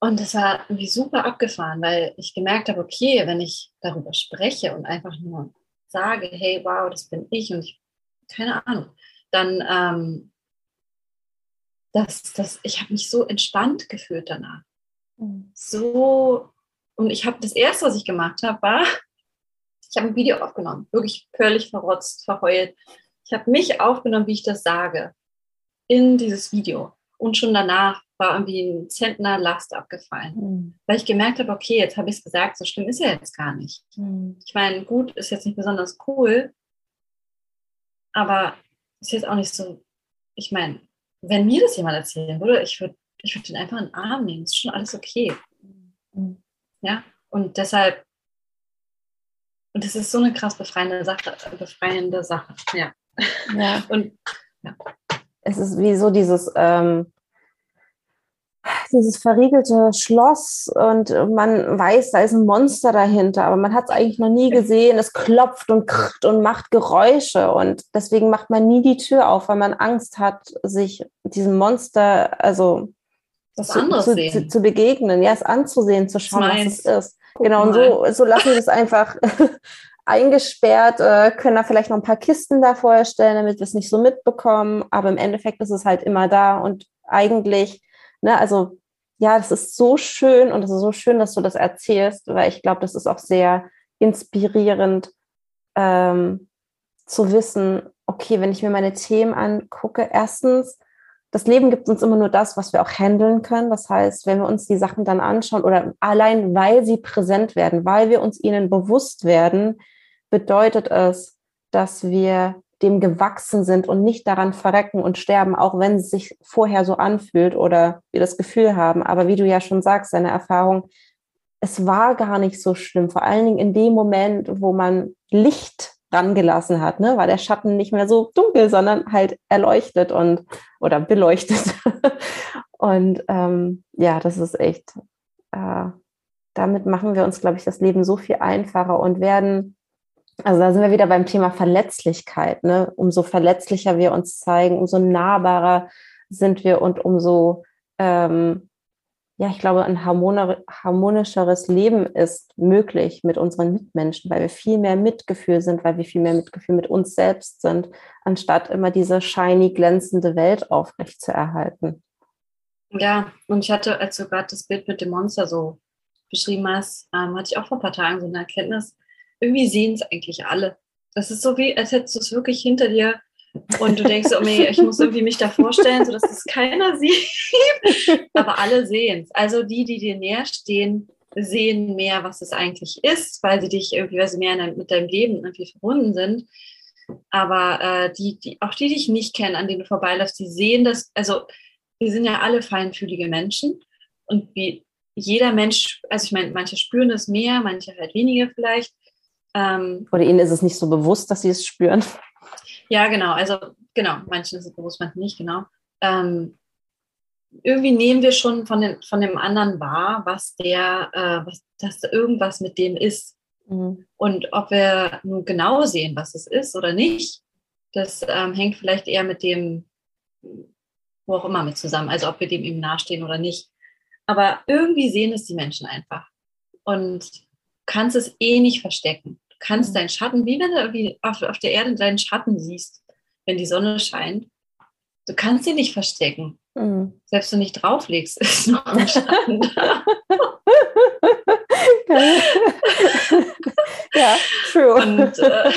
Und das war irgendwie super abgefahren, weil ich gemerkt habe, okay, wenn ich darüber spreche und einfach nur sage, hey, wow, das bin ich und ich, keine Ahnung, dann, ähm, das, das, ich habe mich so entspannt gefühlt danach. Mhm. So, und ich habe das erste, was ich gemacht habe, war, [laughs] ich habe ein Video aufgenommen, wirklich völlig verrotzt, verheult. Ich habe mich aufgenommen, wie ich das sage, in dieses Video. Und schon danach war irgendwie ein Zentner Last abgefallen. Mhm. Weil ich gemerkt habe, okay, jetzt habe ich es gesagt, so schlimm ist er jetzt gar nicht. Mhm. Ich meine, gut, ist jetzt nicht besonders cool, aber ist jetzt auch nicht so, ich meine, wenn mir das jemand erzählen würde, ich würde ich würd den einfach in den Arm nehmen, ist schon alles okay. Mhm. Ja, und deshalb, und das ist so eine krass befreiende Sache, befreiende Sache, ja. Ja. [laughs] Und ja. Es ist wie so dieses, ähm, dieses verriegelte Schloss und man weiß, da ist ein Monster dahinter, aber man hat es eigentlich noch nie gesehen. Es klopft und krcht und macht Geräusche und deswegen macht man nie die Tür auf, weil man Angst hat, sich diesem Monster, also zu, zu, zu, zu, begegnen, ja, es anzusehen, zu schauen, was es ist. Guck genau, und so, so lassen wir es einfach [laughs] eingesperrt, äh, können da vielleicht noch ein paar Kisten davor stellen, damit wir es nicht so mitbekommen. Aber im Endeffekt ist es halt immer da und eigentlich, ne, also ja, das ist so schön und es ist so schön, dass du das erzählst, weil ich glaube, das ist auch sehr inspirierend ähm, zu wissen, okay, wenn ich mir meine Themen angucke, erstens, das Leben gibt uns immer nur das, was wir auch handeln können. Das heißt, wenn wir uns die Sachen dann anschauen oder allein weil sie präsent werden, weil wir uns ihnen bewusst werden, bedeutet es, dass wir dem gewachsen sind und nicht daran verrecken und sterben, auch wenn es sich vorher so anfühlt oder wir das Gefühl haben. Aber wie du ja schon sagst, deine Erfahrung, es war gar nicht so schlimm. Vor allen Dingen in dem Moment, wo man Licht rangelassen hat, ne, war der Schatten nicht mehr so dunkel, sondern halt erleuchtet und oder beleuchtet. [laughs] und ähm, ja, das ist echt, äh, damit machen wir uns, glaube ich, das Leben so viel einfacher und werden, also da sind wir wieder beim Thema Verletzlichkeit, ne? Umso verletzlicher wir uns zeigen, umso nahbarer sind wir und umso ähm, ja, ich glaube, ein harmonischeres Leben ist möglich mit unseren Mitmenschen, weil wir viel mehr Mitgefühl sind, weil wir viel mehr Mitgefühl mit uns selbst sind, anstatt immer diese shiny, glänzende Welt aufrecht zu erhalten. Ja, und ich hatte, als du gerade das Bild mit dem Monster so beschrieben hast, ähm, hatte ich auch vor ein paar Tagen so eine Erkenntnis, irgendwie sehen es eigentlich alle. Das ist so wie, als hättest du es wirklich hinter dir und du denkst, oh nee, ich muss irgendwie mich da vorstellen, sodass das keiner [laughs] sieht. Aber alle sehen es. Also die, die dir näher stehen, sehen mehr, was es eigentlich ist, weil sie dich irgendwie, weil sie mehr mit deinem Leben irgendwie verbunden sind. Aber äh, die, die, auch die, die dich nicht kennen, an denen du vorbeiläufst, die sehen das, also wir sind ja alle feinfühlige Menschen. Und wie jeder Mensch, also ich meine, manche spüren es mehr, manche halt weniger vielleicht. Ähm, Oder ihnen ist es nicht so bewusst, dass sie es spüren. Ja, genau. Also genau, manchen ist es bewusst, manchen nicht, genau. Ähm, irgendwie nehmen wir schon von, den, von dem anderen wahr, was der, äh, was, dass irgendwas mit dem ist. Mhm. Und ob wir nun genau sehen, was es ist oder nicht, das ähm, hängt vielleicht eher mit dem, wo auch immer mit zusammen, also ob wir dem eben nahestehen oder nicht. Aber irgendwie sehen es die Menschen einfach. Und kannst es eh nicht verstecken kannst mhm. deinen Schatten, wie wenn du irgendwie auf, auf der Erde deinen Schatten siehst, wenn die Sonne scheint, du kannst ihn nicht verstecken. Mhm. Selbst wenn du nicht drauflegst, [laughs] ist noch ein Schatten da. [laughs] ja, true. Und, äh,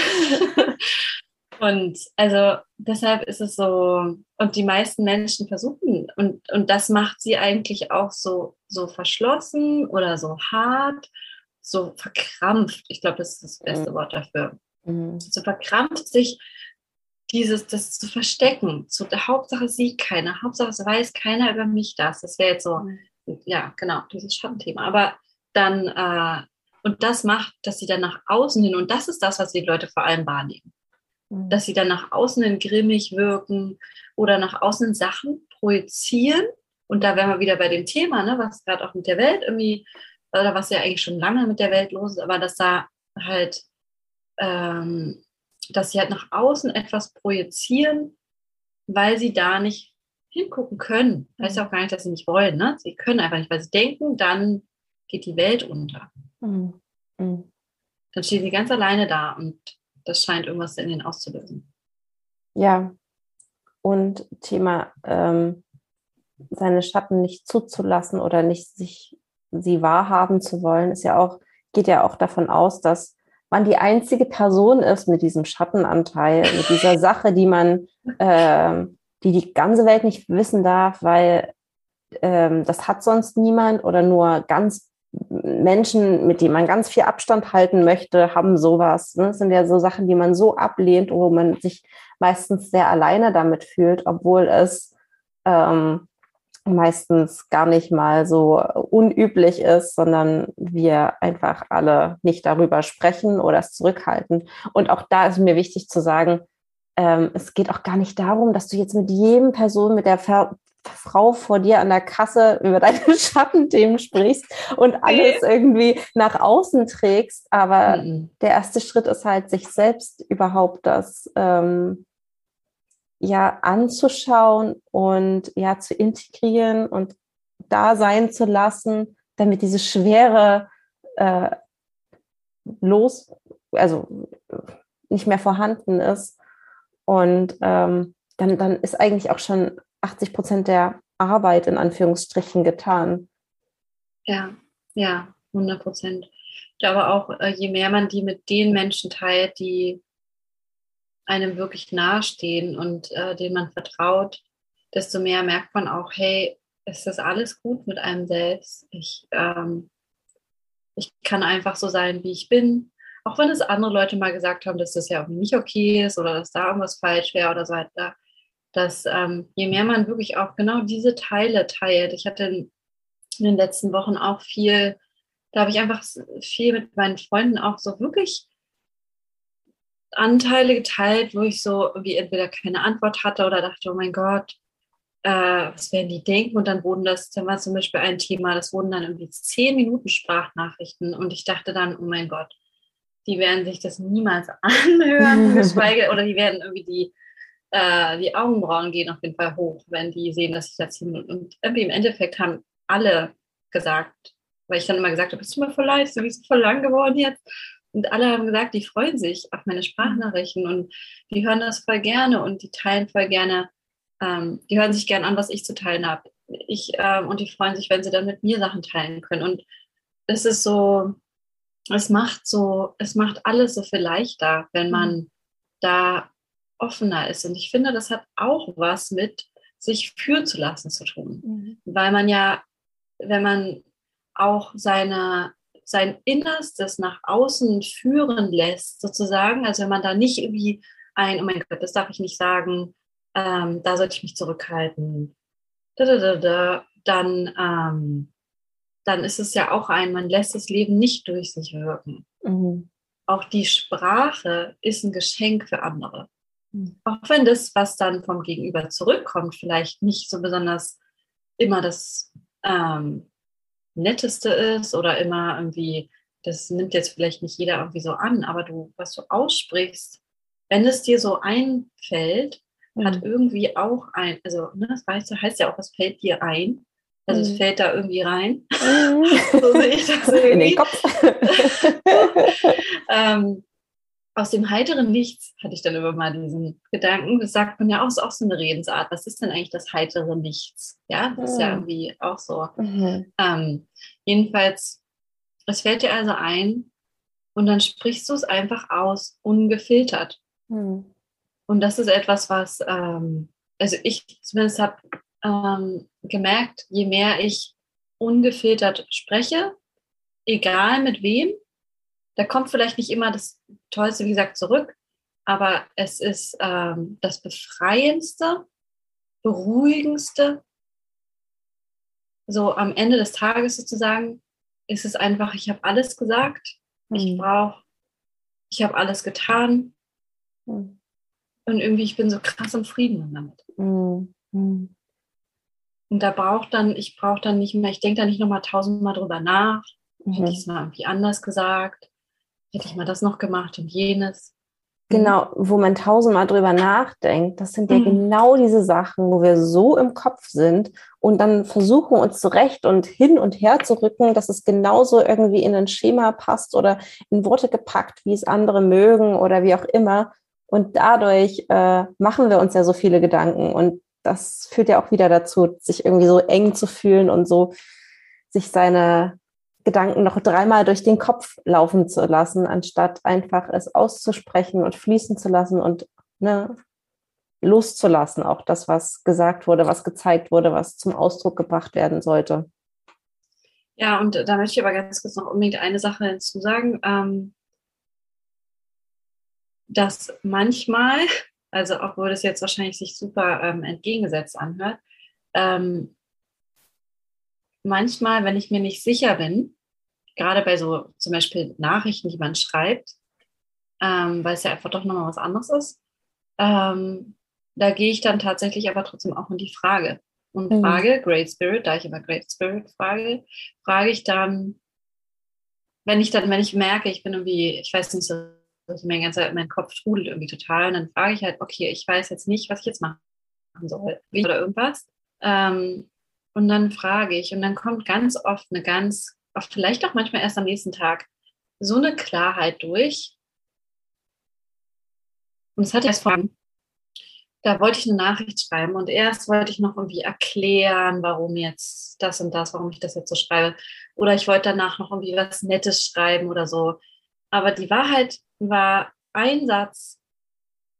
[laughs] und also deshalb ist es so, und die meisten Menschen versuchen, und, und das macht sie eigentlich auch so, so verschlossen oder so hart so verkrampft, ich glaube, das ist das beste mhm. Wort dafür, mhm. so verkrampft sich dieses, das zu verstecken. So, der Hauptsache sieht keiner, Hauptsache es weiß keiner über mich das. Das wäre jetzt so, mhm. ja, genau, dieses Schattenthema. Aber dann, äh, und das macht, dass sie dann nach außen hin, und das ist das, was die Leute vor allem wahrnehmen, mhm. dass sie dann nach außen hin grimmig wirken oder nach außen Sachen projizieren. Und da wären wir wieder bei dem Thema, ne, was gerade auch mit der Welt irgendwie oder was ja eigentlich schon lange mit der Welt los ist, aber dass da halt, ähm, dass sie halt nach außen etwas projizieren, weil sie da nicht hingucken können. Heißt ja auch gar nicht, dass sie nicht wollen. Ne? Sie können einfach nicht, weil sie denken, dann geht die Welt unter. Mhm. Mhm. Dann stehen sie ganz alleine da und das scheint irgendwas in ihnen auszulösen. Ja, und Thema ähm, seine Schatten nicht zuzulassen oder nicht sich sie wahrhaben zu wollen, ist ja auch, geht ja auch davon aus, dass man die einzige Person ist mit diesem Schattenanteil, mit dieser Sache, die man, äh, die die ganze Welt nicht wissen darf, weil ähm, das hat sonst niemand oder nur ganz Menschen, mit denen man ganz viel Abstand halten möchte, haben sowas. Ne? Das sind ja so Sachen, die man so ablehnt, wo man sich meistens sehr alleine damit fühlt, obwohl es ähm, meistens gar nicht mal so unüblich ist, sondern wir einfach alle nicht darüber sprechen oder es zurückhalten. Und auch da ist mir wichtig zu sagen, ähm, es geht auch gar nicht darum, dass du jetzt mit jedem Person, mit der Frau vor dir an der Kasse über deine [laughs] Schattenthemen sprichst und alles irgendwie nach außen trägst. Aber mhm. der erste Schritt ist halt, sich selbst überhaupt das ähm, ja anzuschauen und ja zu integrieren und da sein zu lassen, damit diese schwere äh, los, also nicht mehr vorhanden ist. Und ähm, dann, dann ist eigentlich auch schon 80 Prozent der Arbeit in Anführungsstrichen getan. Ja, ja, 100 Prozent. Ich glaube auch, äh, je mehr man die mit den Menschen teilt, die einem wirklich nahestehen und äh, denen man vertraut, desto mehr merkt man auch, hey, ist alles gut mit einem selbst. Ich, ähm, ich kann einfach so sein, wie ich bin. Auch wenn es andere Leute mal gesagt haben, dass das ja irgendwie nicht okay ist oder dass da irgendwas falsch wäre oder so weiter. Dass ähm, je mehr man wirklich auch genau diese Teile teilt. Ich hatte in, in den letzten Wochen auch viel, da habe ich einfach viel mit meinen Freunden auch so wirklich Anteile geteilt, wo ich so wie entweder keine Antwort hatte oder dachte, oh mein Gott, äh, was werden die denken? Und dann wurden das, dann war zum Beispiel ein Thema, das wurden dann irgendwie zehn Minuten Sprachnachrichten und ich dachte dann, oh mein Gott, die werden sich das niemals [laughs] anhören, geschweige, [laughs] oder die werden irgendwie die, äh, die Augenbrauen gehen auf jeden Fall hoch, wenn die sehen, dass ich da zehn Minuten. Und irgendwie im Endeffekt haben alle gesagt, weil ich dann immer gesagt habe, bist du mir voll leid, du bist voll lang geworden jetzt. Und alle haben gesagt, die freuen sich auf meine Sprachnachrichten und die hören das voll gerne und die teilen voll gerne ähm, die hören sich gern an, was ich zu teilen habe. Ich, ähm, und die freuen sich, wenn sie dann mit mir Sachen teilen können. Und es ist so, es macht so, es macht alles so viel leichter, wenn man mhm. da offener ist. Und ich finde, das hat auch was mit sich führen zu lassen zu tun. Mhm. Weil man ja, wenn man auch seine, sein Innerstes nach außen führen lässt, sozusagen, also wenn man da nicht irgendwie ein, oh mein Gott, das darf ich nicht sagen, ähm, da sollte ich mich zurückhalten, da, da, da, da, dann, ähm, dann ist es ja auch ein, man lässt das Leben nicht durch sich wirken. Mhm. Auch die Sprache ist ein Geschenk für andere. Mhm. Auch wenn das, was dann vom Gegenüber zurückkommt, vielleicht nicht so besonders immer das ähm, Netteste ist oder immer irgendwie, das nimmt jetzt vielleicht nicht jeder irgendwie so an, aber du, was du aussprichst, wenn es dir so einfällt, hat mhm. irgendwie auch ein, also ne, das weißt du, heißt ja auch, es fällt dir ein. Also mhm. es fällt da irgendwie rein. Mhm. [laughs] so sehe ich das irgendwie. [laughs] In den Kopf. [laughs] ähm, aus dem heiteren Nichts hatte ich dann immer mal diesen Gedanken, das sagt man ja auch, ist auch so eine Redensart. Was ist denn eigentlich das heitere Nichts? Ja, das ist ja irgendwie auch so. Mhm. Ähm, jedenfalls, es fällt dir also ein und dann sprichst du es einfach aus, ungefiltert. Mhm. Und das ist etwas, was, ähm, also ich zumindest habe ähm, gemerkt, je mehr ich ungefiltert spreche, egal mit wem, da kommt vielleicht nicht immer das Tollste, wie gesagt, zurück, aber es ist ähm, das Befreiendste, Beruhigendste. So am Ende des Tages sozusagen ist es einfach, ich habe alles gesagt, mhm. ich brauche, ich habe alles getan. Mhm. Und irgendwie, ich bin so krass im Frieden damit. Mhm. Und da braucht dann, ich brauche dann nicht mehr, ich denke da nicht nochmal tausendmal drüber nach. Mhm. Hätte ich es mal irgendwie anders gesagt? Hätte ich mal das noch gemacht und jenes? Genau, wo man tausendmal drüber nachdenkt, das sind ja mhm. genau diese Sachen, wo wir so im Kopf sind und dann versuchen uns zurecht und hin und her zu rücken, dass es genauso irgendwie in ein Schema passt oder in Worte gepackt, wie es andere mögen oder wie auch immer. Und dadurch äh, machen wir uns ja so viele Gedanken. Und das führt ja auch wieder dazu, sich irgendwie so eng zu fühlen und so sich seine Gedanken noch dreimal durch den Kopf laufen zu lassen, anstatt einfach es auszusprechen und fließen zu lassen und ne, loszulassen. Auch das, was gesagt wurde, was gezeigt wurde, was zum Ausdruck gebracht werden sollte. Ja, und da möchte ich aber ganz kurz noch unbedingt eine Sache hinzusagen. Ähm, dass manchmal, also obwohl das jetzt wahrscheinlich sich super ähm, entgegengesetzt anhört, ähm, manchmal, wenn ich mir nicht sicher bin, gerade bei so zum Beispiel Nachrichten, die man schreibt, ähm, weil es ja einfach doch nochmal was anderes ist, ähm, da gehe ich dann tatsächlich aber trotzdem auch in die Frage. und mhm. frage, Great Spirit, da ich immer Great Spirit frage, frage ich dann, wenn ich dann, wenn ich merke, ich bin irgendwie, ich weiß nicht so, mein ganzer, mein Kopf strudelt irgendwie total, und dann frage ich halt, okay, ich weiß jetzt nicht, was ich jetzt machen soll, oder irgendwas. Ähm, und dann frage ich, und dann kommt ganz oft eine ganz, vielleicht auch manchmal erst am nächsten Tag, so eine Klarheit durch. Und es hat erst vor da wollte ich eine Nachricht schreiben und erst wollte ich noch irgendwie erklären, warum jetzt das und das, warum ich das jetzt so schreibe. Oder ich wollte danach noch irgendwie was Nettes schreiben oder so. Aber die Wahrheit war ein Satz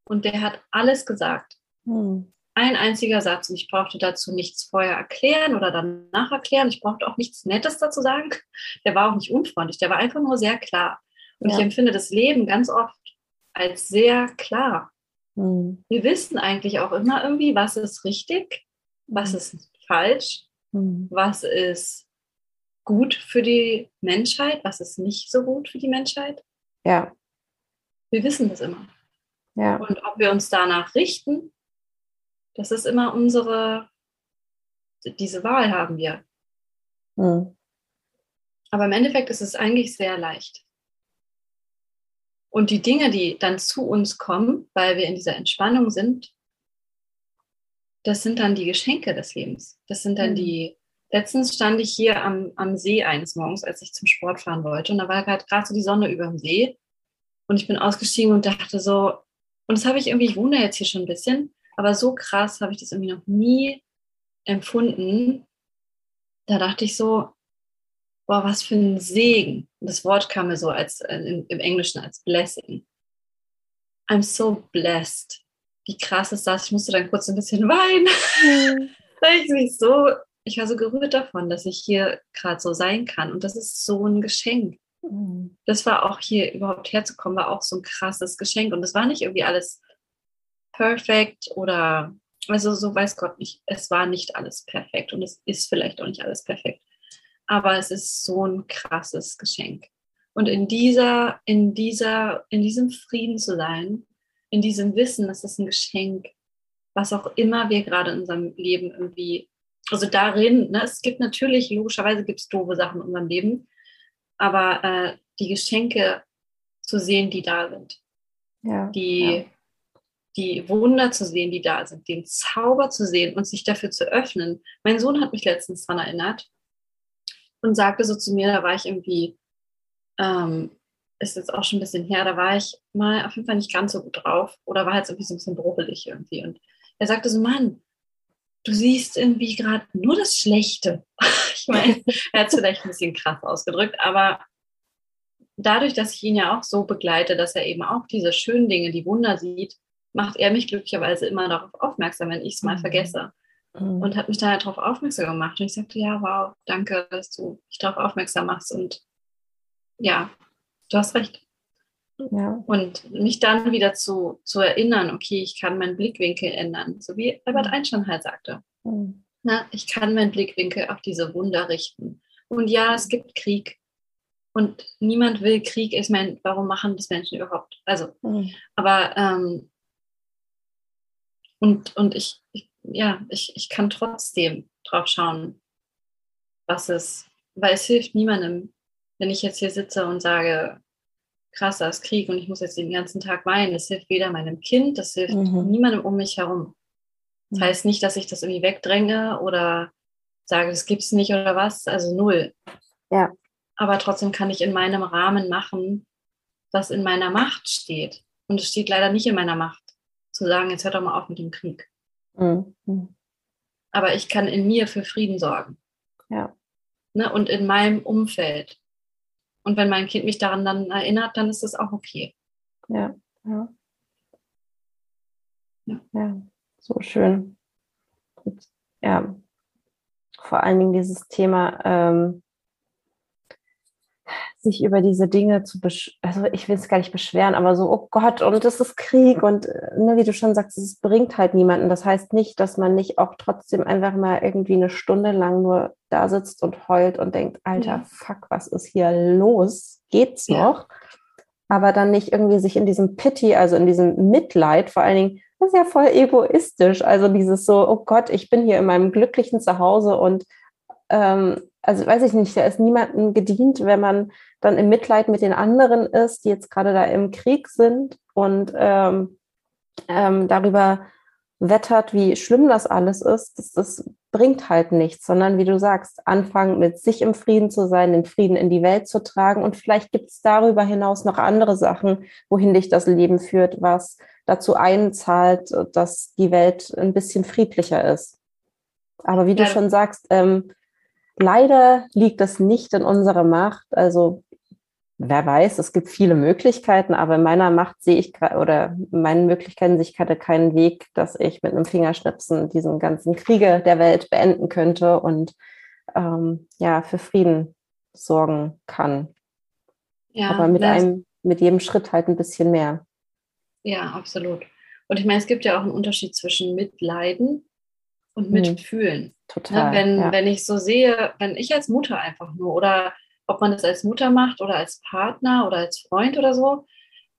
und der hat alles gesagt. Hm. Ein einziger Satz und ich brauchte dazu nichts vorher erklären oder danach erklären. Ich brauchte auch nichts Nettes dazu sagen. Der war auch nicht unfreundlich, der war einfach nur sehr klar. Und ja. ich empfinde das Leben ganz oft als sehr klar. Mhm. Wir wissen eigentlich auch immer irgendwie, was ist richtig, was mhm. ist falsch, mhm. was ist gut für die Menschheit, was ist nicht so gut für die Menschheit. Ja. Wir wissen das immer. Ja. Und ob wir uns danach richten, das ist immer unsere, diese Wahl haben wir. Mhm. Aber im Endeffekt ist es eigentlich sehr leicht. Und die Dinge, die dann zu uns kommen, weil wir in dieser Entspannung sind, das sind dann die Geschenke des Lebens. Das sind dann mhm. die. Letztens stand ich hier am, am See eines Morgens, als ich zum Sport fahren wollte. Und da war gerade so die Sonne über dem See. Und ich bin ausgestiegen und dachte so, und das habe ich irgendwie, ich wohne jetzt hier schon ein bisschen, aber so krass habe ich das irgendwie noch nie empfunden. Da dachte ich so, boah, was für ein Segen. Das Wort kam mir so als äh, im, im, Englischen als Blessing. I'm so blessed. Wie krass ist das? Ich musste dann kurz ein bisschen weinen. Mhm. [laughs] ich mich so, ich war so gerührt davon, dass ich hier gerade so sein kann. Und das ist so ein Geschenk. Mhm. Das war auch hier überhaupt herzukommen, war auch so ein krasses Geschenk. Und das war nicht irgendwie alles perfekt oder, also so weiß Gott nicht, es war nicht alles perfekt und es ist vielleicht auch nicht alles perfekt aber es ist so ein krasses Geschenk. Und in dieser, in dieser, in diesem Frieden zu sein, in diesem Wissen, das ist ein Geschenk, was auch immer wir gerade in unserem Leben irgendwie, also darin, ne, es gibt natürlich, logischerweise gibt es doofe Sachen in unserem Leben, aber äh, die Geschenke zu sehen, die da sind, ja, die, ja. Die Wunder zu sehen, die da sind, den Zauber zu sehen und sich dafür zu öffnen. Mein Sohn hat mich letztens daran erinnert, und sagte so zu mir, da war ich irgendwie, ähm, ist jetzt auch schon ein bisschen her, da war ich mal auf jeden Fall nicht ganz so gut drauf oder war jetzt irgendwie so ein bisschen brubbelig irgendwie. Und er sagte so, Mann, du siehst irgendwie gerade nur das Schlechte. [laughs] ich meine, er hat es vielleicht ein bisschen krass ausgedrückt, aber dadurch, dass ich ihn ja auch so begleite, dass er eben auch diese schönen Dinge, die Wunder sieht, macht er mich glücklicherweise immer darauf aufmerksam, wenn ich es mal mhm. vergesse mhm. und hat mich da halt darauf aufmerksam gemacht. Und ich sagte, ja, wow, danke, dass du mich darauf aufmerksam machst. Und ja, du hast recht. Ja. Und mich dann wieder zu, zu erinnern, okay, ich kann meinen Blickwinkel ändern, so wie Albert mhm. Einstein halt sagte. Mhm. Na, ich kann meinen Blickwinkel auf diese Wunder richten. Und ja, es gibt Krieg. Und niemand will Krieg. Ich meine, warum machen das Menschen überhaupt? Also, mhm. aber ähm, und, und ich, ich ja, ich, ich kann trotzdem drauf schauen, was es, weil es hilft niemandem, wenn ich jetzt hier sitze und sage, krass, da ist Krieg und ich muss jetzt den ganzen Tag weinen. Das hilft weder meinem Kind, das hilft mhm. niemandem um mich herum. Das mhm. heißt nicht, dass ich das irgendwie wegdränge oder sage, das gibt es nicht oder was, also null. Ja. Aber trotzdem kann ich in meinem Rahmen machen, was in meiner Macht steht. Und es steht leider nicht in meiner Macht, zu sagen, jetzt hört doch mal auf mit dem Krieg. Mhm. Aber ich kann in mir für Frieden sorgen. Ja. Ne? Und in meinem Umfeld. Und wenn mein Kind mich daran dann erinnert, dann ist das auch okay. Ja, ja. Ja, ja so schön. Und, ja, vor allen Dingen dieses Thema, ähm, sich über diese Dinge zu besch also ich will es gar nicht beschweren, aber so, oh Gott, und das ist Krieg und ne, wie du schon sagst, es bringt halt niemanden. Das heißt nicht, dass man nicht auch trotzdem einfach mal irgendwie eine Stunde lang nur da sitzt und heult und denkt, alter ja. Fuck, was ist hier los? Geht's noch? Ja. Aber dann nicht irgendwie sich in diesem Pity, also in diesem Mitleid, vor allen Dingen, das ist ja voll egoistisch. Also dieses so, oh Gott, ich bin hier in meinem glücklichen Zuhause und ähm, also weiß ich nicht, da ist niemandem gedient, wenn man dann im Mitleid mit den anderen ist, die jetzt gerade da im Krieg sind und ähm, ähm, darüber wettert, wie schlimm das alles ist, das, das bringt halt nichts, sondern wie du sagst, anfangen mit sich im Frieden zu sein, den Frieden in die Welt zu tragen. Und vielleicht gibt es darüber hinaus noch andere Sachen, wohin dich das Leben führt, was dazu einzahlt, dass die Welt ein bisschen friedlicher ist. Aber wie du schon sagst, ähm, leider liegt das nicht in unserer Macht. Also wer weiß, es gibt viele Möglichkeiten, aber in meiner Macht sehe ich oder meinen Möglichkeiten sehe ich gerade keinen Weg, dass ich mit einem Fingerschnipsen diesen ganzen Kriege der Welt beenden könnte und ähm, ja für Frieden sorgen kann. Ja, aber mit einem, mit jedem Schritt halt ein bisschen mehr. Ja, absolut. Und ich meine, es gibt ja auch einen Unterschied zwischen Mitleiden und hm. Mitfühlen. Ne, Total. Ne? Wenn, ja. wenn ich so sehe, wenn ich als Mutter einfach nur oder ob man das als Mutter macht oder als Partner oder als Freund oder so,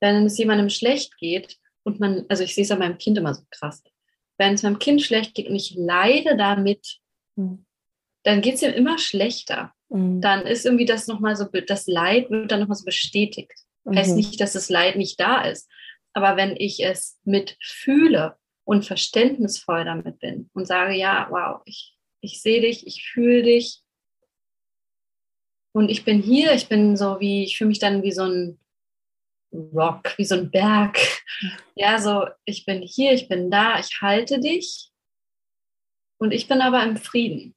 wenn es jemandem schlecht geht und man, also ich sehe es an meinem Kind immer so krass, wenn es meinem Kind schlecht geht und ich leide damit, mhm. dann geht es ihm immer schlechter. Mhm. Dann ist irgendwie das nochmal so, das Leid wird dann nochmal so bestätigt. Mhm. Heißt nicht, dass das Leid nicht da ist. Aber wenn ich es mitfühle und verständnisvoll damit bin und sage, ja, wow, ich, ich sehe dich, ich fühle dich, und ich bin hier, ich bin so wie, ich fühle mich dann wie so ein Rock, wie so ein Berg. Ja, so, ich bin hier, ich bin da, ich halte dich. Und ich bin aber im Frieden.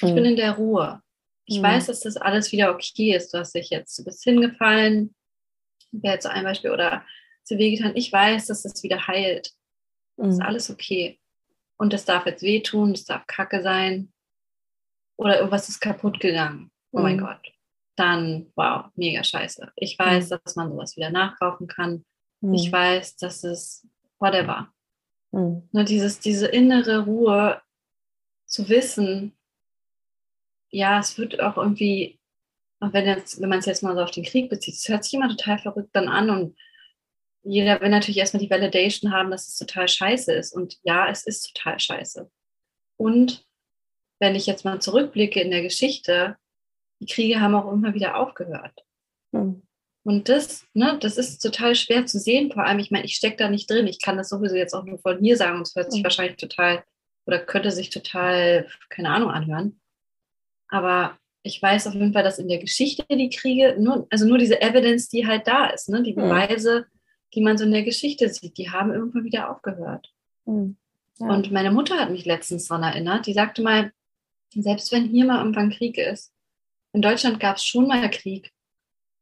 Ich mhm. bin in der Ruhe. Ich mhm. weiß, dass das alles wieder okay ist. Du hast dich jetzt, du bist hingefallen, wäre jetzt so ein Beispiel, oder zu wehgetan. Ich weiß, dass das wieder heilt. Mhm. Das ist alles okay. Und das darf jetzt wehtun, das darf kacke sein. Oder irgendwas ist kaputt gegangen. Oh mein mhm. Gott dann wow, mega scheiße. Ich weiß, mhm. dass man sowas wieder nachkaufen kann. Mhm. Ich weiß, dass es whatever. Mhm. Nur dieses, diese innere Ruhe zu wissen, ja, es wird auch irgendwie, wenn, jetzt, wenn man es jetzt mal so auf den Krieg bezieht, es hört sich immer total verrückt dann an und jeder will natürlich erstmal die Validation haben, dass es total scheiße ist. Und ja, es ist total scheiße. Und wenn ich jetzt mal zurückblicke in der Geschichte, die Kriege haben auch immer wieder aufgehört. Mhm. Und das, ne, das ist total schwer zu sehen. Vor allem, ich meine, ich stecke da nicht drin. Ich kann das sowieso jetzt auch nur von hier sagen und es hört sich mhm. wahrscheinlich total oder könnte sich total, keine Ahnung, anhören. Aber ich weiß auf jeden Fall, dass in der Geschichte die Kriege, nur, also nur diese Evidence, die halt da ist, ne, die Beweise, die man so in der Geschichte sieht, die haben irgendwann wieder aufgehört. Mhm. Ja. Und meine Mutter hat mich letztens daran erinnert, die sagte mal, selbst wenn hier mal irgendwann Krieg ist, in Deutschland gab es schon mal Krieg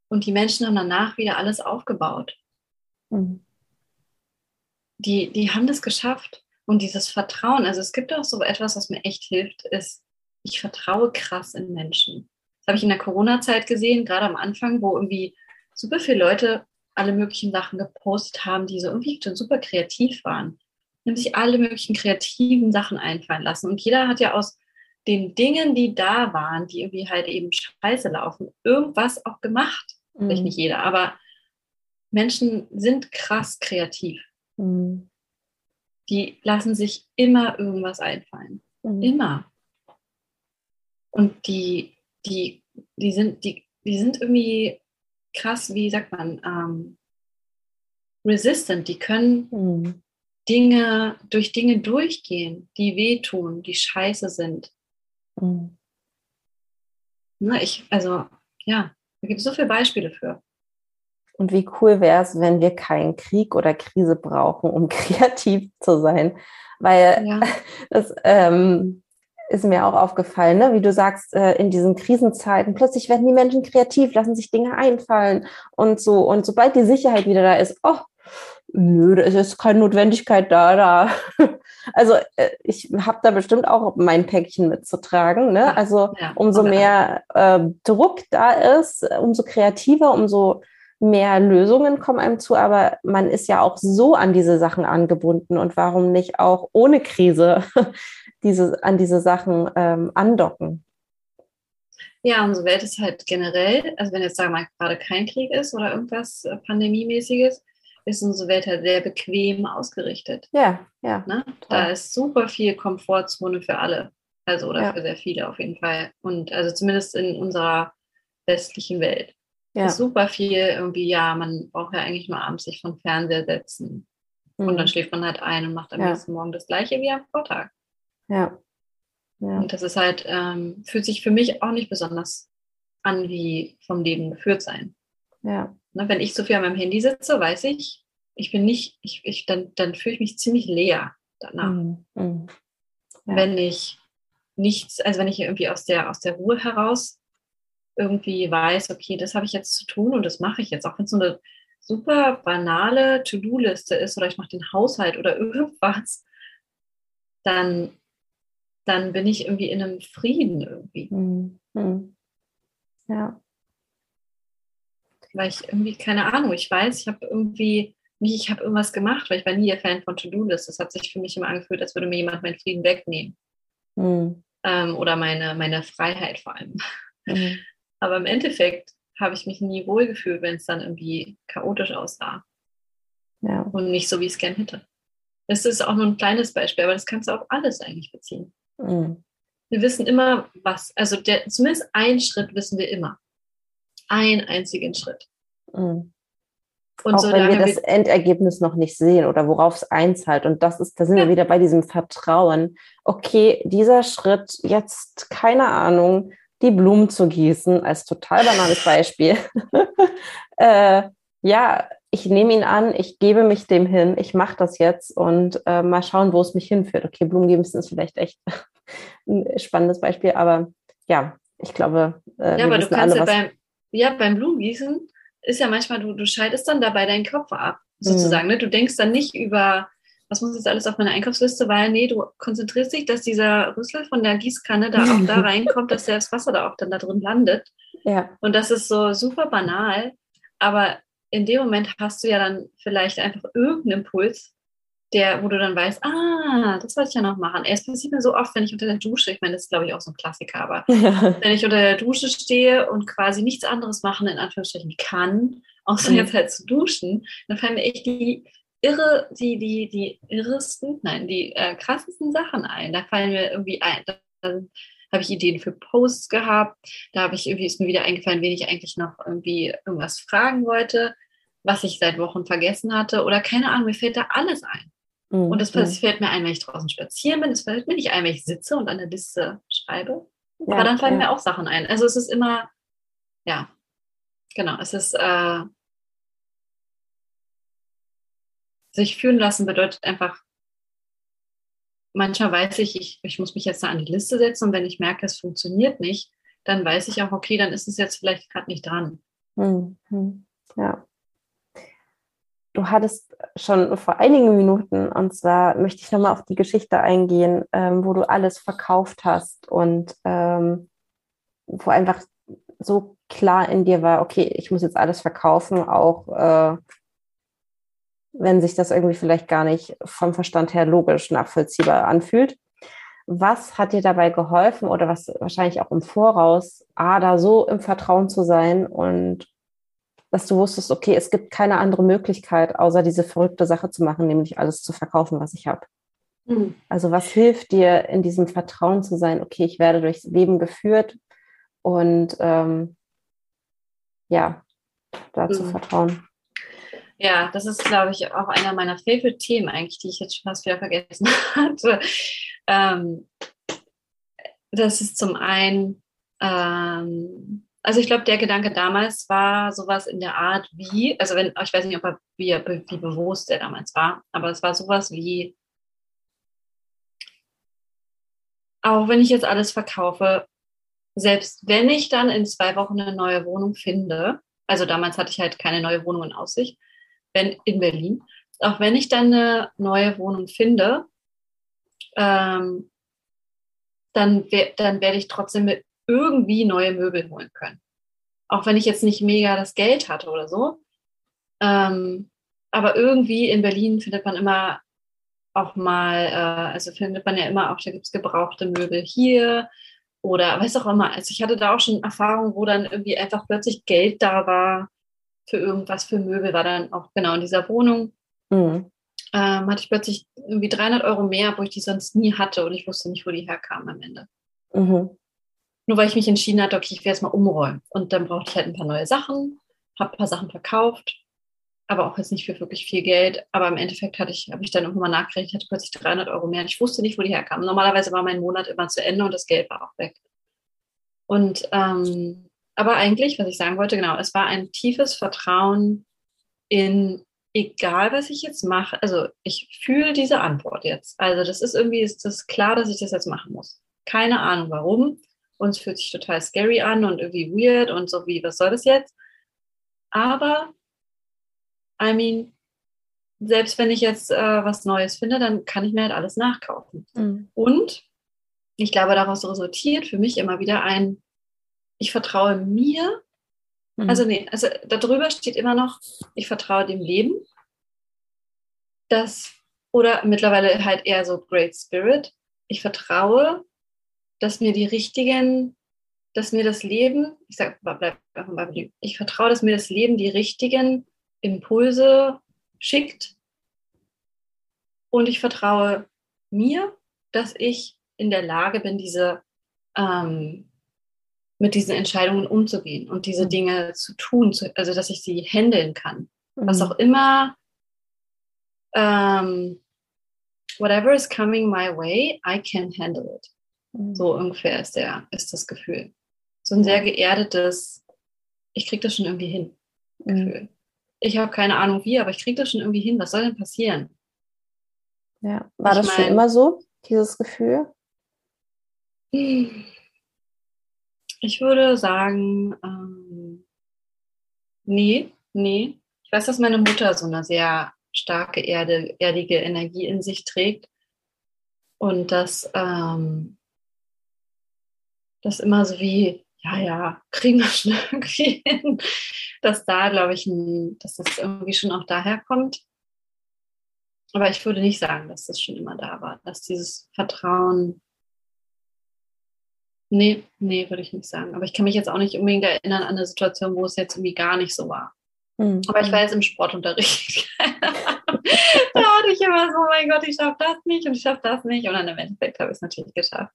und die Menschen haben danach wieder alles aufgebaut. Mhm. Die, die haben das geschafft. Und dieses Vertrauen, also es gibt auch so etwas, was mir echt hilft, ist, ich vertraue krass in Menschen. Das habe ich in der Corona-Zeit gesehen, gerade am Anfang, wo irgendwie super viele Leute alle möglichen Sachen gepostet haben, die so irgendwie schon super kreativ waren. Die haben sich alle möglichen kreativen Sachen einfallen lassen. Und jeder hat ja aus den Dingen, die da waren, die irgendwie halt eben scheiße laufen, irgendwas auch gemacht. Mhm. Vielleicht nicht jeder, aber Menschen sind krass kreativ. Mhm. Die lassen sich immer irgendwas einfallen. Mhm. Immer. Und die, die, die sind, die, die sind irgendwie krass, wie sagt man, ähm, resistant. Die können mhm. Dinge, durch Dinge durchgehen, die wehtun, die scheiße sind. Mhm. Na, ich, also, ja, da gibt es so viele Beispiele für. Und wie cool wäre es, wenn wir keinen Krieg oder Krise brauchen, um [laughs] kreativ zu sein. Weil ja. [laughs] das ähm, ist mir auch aufgefallen, ne? wie du sagst, äh, in diesen Krisenzeiten, plötzlich werden die Menschen kreativ, lassen sich Dinge einfallen und so. Und sobald die Sicherheit wieder da ist, oh, nö, da ist keine Notwendigkeit da, da. [laughs] Also äh, ich habe da bestimmt auch mein Päckchen mitzutragen. Ne? Also umso mehr äh, Druck da ist, umso kreativer, umso mehr Lösungen kommen einem zu, aber man ist ja auch so an diese Sachen angebunden und warum nicht auch ohne Krise [laughs] diese, an diese Sachen ähm, andocken? Ja, unsere Welt ist halt generell, also wenn jetzt sagen wir mal gerade kein Krieg ist oder irgendwas äh, Pandemiemäßiges, ist unsere Welt halt sehr bequem ausgerichtet. Ja, ja. Ne? Da ist super viel Komfortzone für alle. Also oder ja. für sehr viele auf jeden Fall. Und also zumindest in unserer westlichen Welt. Ja. Ist super viel irgendwie, ja, man braucht ja eigentlich nur abends sich vom Fernseher setzen. Mhm. Und dann mhm. schläft man halt ein und macht am ja. nächsten Morgen das gleiche wie am Vortag. Ja. ja. Und das ist halt, ähm, fühlt sich für mich auch nicht besonders an wie vom Leben geführt sein. Ja. Ne, wenn ich so viel an meinem Handy sitze, weiß ich, ich bin nicht, ich, ich, dann, dann fühle ich mich ziemlich leer danach. Mhm. Mhm. Ja. Wenn ich nichts, also wenn ich irgendwie aus der, aus der Ruhe heraus irgendwie weiß, okay, das habe ich jetzt zu tun und das mache ich jetzt, auch wenn es so eine super banale To-Do-Liste ist oder ich mache den Haushalt oder [laughs] irgendwas, dann, dann bin ich irgendwie in einem Frieden irgendwie. Mhm. Ja. Weil ich irgendwie, keine Ahnung, ich weiß, ich habe irgendwie nicht, ich habe irgendwas gemacht, weil ich war nie der Fan von To-Do-List. Das hat sich für mich immer angefühlt, als würde mir jemand meinen Frieden wegnehmen. Mhm. Ähm, oder meine, meine Freiheit vor allem. Mhm. Aber im Endeffekt habe ich mich nie wohl gefühlt, wenn es dann irgendwie chaotisch aussah. Ja. Und nicht so, wie ich es gern hätte. Das ist auch nur ein kleines Beispiel, aber das kannst du auf alles eigentlich beziehen. Mhm. Wir wissen immer, was, also der, zumindest einen Schritt wissen wir immer. Einen einzigen Schritt. Mhm. Und auch wenn wir das wir Endergebnis noch nicht sehen oder worauf es einzahlt. Und das ist, da sind ja. wir wieder bei diesem Vertrauen. Okay, dieser Schritt, jetzt, keine Ahnung, die Blumen zu gießen, als total banales Beispiel. [laughs] äh, ja, ich nehme ihn an, ich gebe mich dem hin, ich mache das jetzt und äh, mal schauen, wo es mich hinführt. Okay, Blumen gießen ist vielleicht echt [laughs] ein spannendes Beispiel, aber ja, ich glaube, äh, ja, aber du kannst alle, ja beim, ja, beim Blumengießen ist ja manchmal, du, du schaltest dann dabei deinen Kopf ab, sozusagen. Mhm. Ne? Du denkst dann nicht über, was muss jetzt alles auf meiner Einkaufsliste, weil nee, du konzentrierst dich, dass dieser Rüssel von der Gießkanne da auch da [laughs] reinkommt, dass das Wasser da auch dann da drin landet. Ja. Und das ist so super banal, aber in dem Moment hast du ja dann vielleicht einfach irgendeinen Impuls, der, wo du dann weißt, ah, das wollte ich ja noch machen. Es passiert mir so oft, wenn ich unter der Dusche, ich meine, das ist glaube ich auch so ein Klassiker, aber [laughs] wenn ich unter der Dusche stehe und quasi nichts anderes machen, in Anführungsstrichen, kann, außer mhm. jetzt halt zu duschen, dann fallen mir echt die irre, die, die, die irresten, nein, die äh, krassesten Sachen ein. Da fallen mir irgendwie ein, da habe ich Ideen für Posts gehabt, da habe ich irgendwie, ist mir wieder eingefallen, wen ich eigentlich noch irgendwie irgendwas fragen wollte, was ich seit Wochen vergessen hatte oder keine Ahnung, mir fällt da alles ein. Mhm. Und das fällt mir ein, wenn ich draußen spazieren bin. Es fällt mir nicht ein, wenn ich sitze und an der Liste schreibe. Ja, Aber dann fallen ja. mir auch Sachen ein. Also es ist immer, ja, genau, es ist, äh, sich führen lassen bedeutet einfach, manchmal weiß ich, ich, ich muss mich jetzt da an die Liste setzen und wenn ich merke, es funktioniert nicht, dann weiß ich auch, okay, dann ist es jetzt vielleicht gerade nicht dran. Mhm. Ja du hattest schon vor einigen Minuten, und zwar möchte ich nochmal auf die Geschichte eingehen, ähm, wo du alles verkauft hast und ähm, wo einfach so klar in dir war, okay, ich muss jetzt alles verkaufen, auch äh, wenn sich das irgendwie vielleicht gar nicht vom Verstand her logisch nachvollziehbar anfühlt. Was hat dir dabei geholfen oder was wahrscheinlich auch im Voraus, A, da so im Vertrauen zu sein und dass du wusstest, okay, es gibt keine andere Möglichkeit, außer diese verrückte Sache zu machen, nämlich alles zu verkaufen, was ich habe. Mhm. Also was hilft dir, in diesem Vertrauen zu sein, okay, ich werde durchs Leben geführt und ähm, ja, dazu mhm. vertrauen. Ja, das ist, glaube ich, auch einer meiner Favorite-Themen eigentlich, die ich jetzt schon fast wieder vergessen [laughs] hatte. Ähm, das ist zum einen ähm, also ich glaube, der Gedanke damals war sowas in der Art wie, also wenn, ich weiß nicht, ob er, wie, wie bewusst er damals war, aber es war sowas wie, auch wenn ich jetzt alles verkaufe, selbst wenn ich dann in zwei Wochen eine neue Wohnung finde, also damals hatte ich halt keine neue Wohnung in Aussicht, wenn, in Berlin, auch wenn ich dann eine neue Wohnung finde, ähm, dann, dann werde ich trotzdem irgendwie neue Möbel holen können. Auch wenn ich jetzt nicht mega das Geld hatte oder so. Ähm, aber irgendwie in Berlin findet man immer auch mal, äh, also findet man ja immer auch, da gibt es gebrauchte Möbel hier oder weiß auch immer. Also ich hatte da auch schon Erfahrungen, wo dann irgendwie einfach plötzlich Geld da war für irgendwas, für Möbel, war dann auch genau in dieser Wohnung. Mhm. Ähm, hatte ich plötzlich irgendwie 300 Euro mehr, wo ich die sonst nie hatte und ich wusste nicht, wo die herkamen am Ende. Mhm. Nur weil ich mich entschieden hatte, okay, ich werde es mal umräumen. Und dann brauchte ich halt ein paar neue Sachen, habe ein paar Sachen verkauft, aber auch jetzt nicht für wirklich viel Geld. Aber im Endeffekt hatte ich, habe ich dann irgendwann mal nachgerechnet, ich hatte plötzlich 300 Euro mehr und ich wusste nicht, wo die herkamen. Normalerweise war mein Monat immer zu Ende und das Geld war auch weg. Und ähm, aber eigentlich, was ich sagen wollte, genau, es war ein tiefes Vertrauen in, egal was ich jetzt mache, also ich fühle diese Antwort jetzt. Also das ist irgendwie, ist das klar, dass ich das jetzt machen muss. Keine Ahnung warum. Und es fühlt sich total scary an und irgendwie weird und so wie, was soll das jetzt? Aber, I mean, selbst wenn ich jetzt äh, was Neues finde, dann kann ich mir halt alles nachkaufen. Mhm. Und ich glaube, daraus resultiert für mich immer wieder ein, ich vertraue mir. Mhm. Also nee, also darüber steht immer noch, ich vertraue dem Leben. Das, oder mittlerweile halt eher so Great Spirit. Ich vertraue, dass mir die richtigen, dass mir das Leben, ich sag, bleib einfach mal ich vertraue, dass mir das Leben die richtigen Impulse schickt. Und ich vertraue mir, dass ich in der Lage bin, diese ähm, mit diesen Entscheidungen umzugehen und diese mhm. Dinge zu tun, zu, also dass ich sie handeln kann. Mhm. Was auch immer, ähm, whatever is coming my way, I can handle it. Mhm. So ungefähr ist, der, ist das Gefühl. So ein sehr geerdetes, ich kriege das schon irgendwie hin, mhm. Gefühl. Ich habe keine Ahnung wie, aber ich kriege das schon irgendwie hin. Was soll denn passieren? Ja, war ich das mein, schon immer so, dieses Gefühl? [sighs] Ich würde sagen, ähm, nee, nee. Ich weiß, dass meine Mutter so eine sehr starke Erde, erdige Energie in sich trägt und dass ähm, das immer so wie, ja, ja, kriegen wir schon [laughs] irgendwie hin, dass da, glaube ich, ein, dass das irgendwie schon auch daher kommt. Aber ich würde nicht sagen, dass das schon immer da war, dass dieses Vertrauen Nee, nee, würde ich nicht sagen. Aber ich kann mich jetzt auch nicht unbedingt erinnern an eine Situation, wo es jetzt irgendwie gar nicht so war. Mhm. Aber ich war jetzt im Sportunterricht. [laughs] da hatte ich immer so, oh mein Gott, ich schaffe das nicht und ich schaffe das nicht. Und dann im Endeffekt habe ich es natürlich geschafft.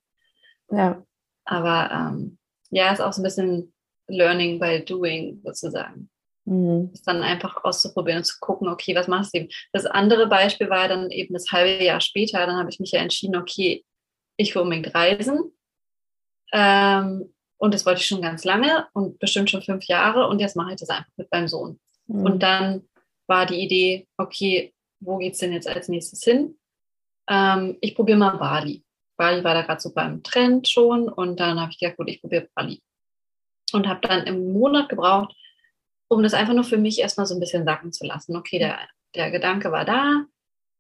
Ja. Aber ähm, ja, ist auch so ein bisschen Learning by Doing sozusagen. Mhm. Das dann einfach auszuprobieren und zu gucken, okay, was machst du eben? Das andere Beispiel war dann eben das halbe Jahr später, dann habe ich mich ja entschieden, okay, ich will unbedingt reisen ähm, und das wollte ich schon ganz lange und bestimmt schon fünf Jahre. Und jetzt mache ich das einfach mit meinem Sohn. Mhm. Und dann war die Idee, okay, wo geht es denn jetzt als nächstes hin? Ähm, ich probiere mal Bali. Bali war da gerade so beim Trend schon. Und dann habe ich gedacht, gut, ich probiere Bali. Und habe dann im Monat gebraucht, um das einfach nur für mich erstmal so ein bisschen sacken zu lassen. Okay, der, der Gedanke war da.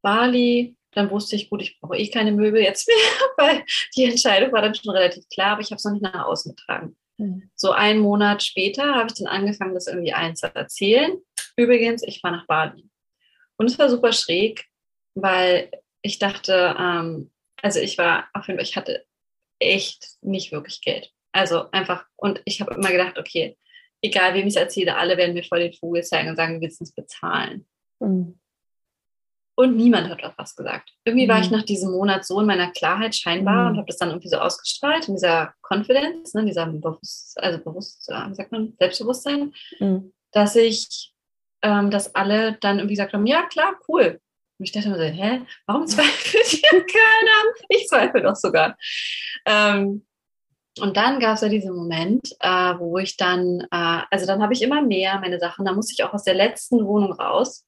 Bali, dann wusste ich, gut, ich brauche eh keine Möbel jetzt mehr, [laughs] weil die Entscheidung war dann schon relativ klar, aber ich habe es noch nicht nach außen getragen. Mhm. So einen Monat später habe ich dann angefangen, das irgendwie allen zu erzählen. Übrigens, ich war nach Bali. Und es war super schräg, weil ich dachte, ähm, also ich war auf jeden Fall, ich hatte echt nicht wirklich Geld. Also einfach, und ich habe immer gedacht, okay, egal wem ich es erzähle, alle werden mir voll den Vogel zeigen und sagen, wir willst es bezahlen. Mhm. Und niemand hat auch was gesagt. Irgendwie war ich mhm. nach diesem Monat so in meiner Klarheit scheinbar mhm. und habe das dann irgendwie so ausgestrahlt, in dieser Confidence, ne, dieser Bewusst, also Bewusst, wie sagt man, Selbstbewusstsein, mhm. dass ich, ähm, dass alle dann irgendwie gesagt haben, ja klar, cool. Und ich dachte mir so, hä, warum zweifelt hier [laughs] keiner? Ich zweifle doch sogar. Ähm, und dann gab es ja diesen Moment, äh, wo ich dann, äh, also dann habe ich immer mehr meine Sachen, da musste ich auch aus der letzten Wohnung raus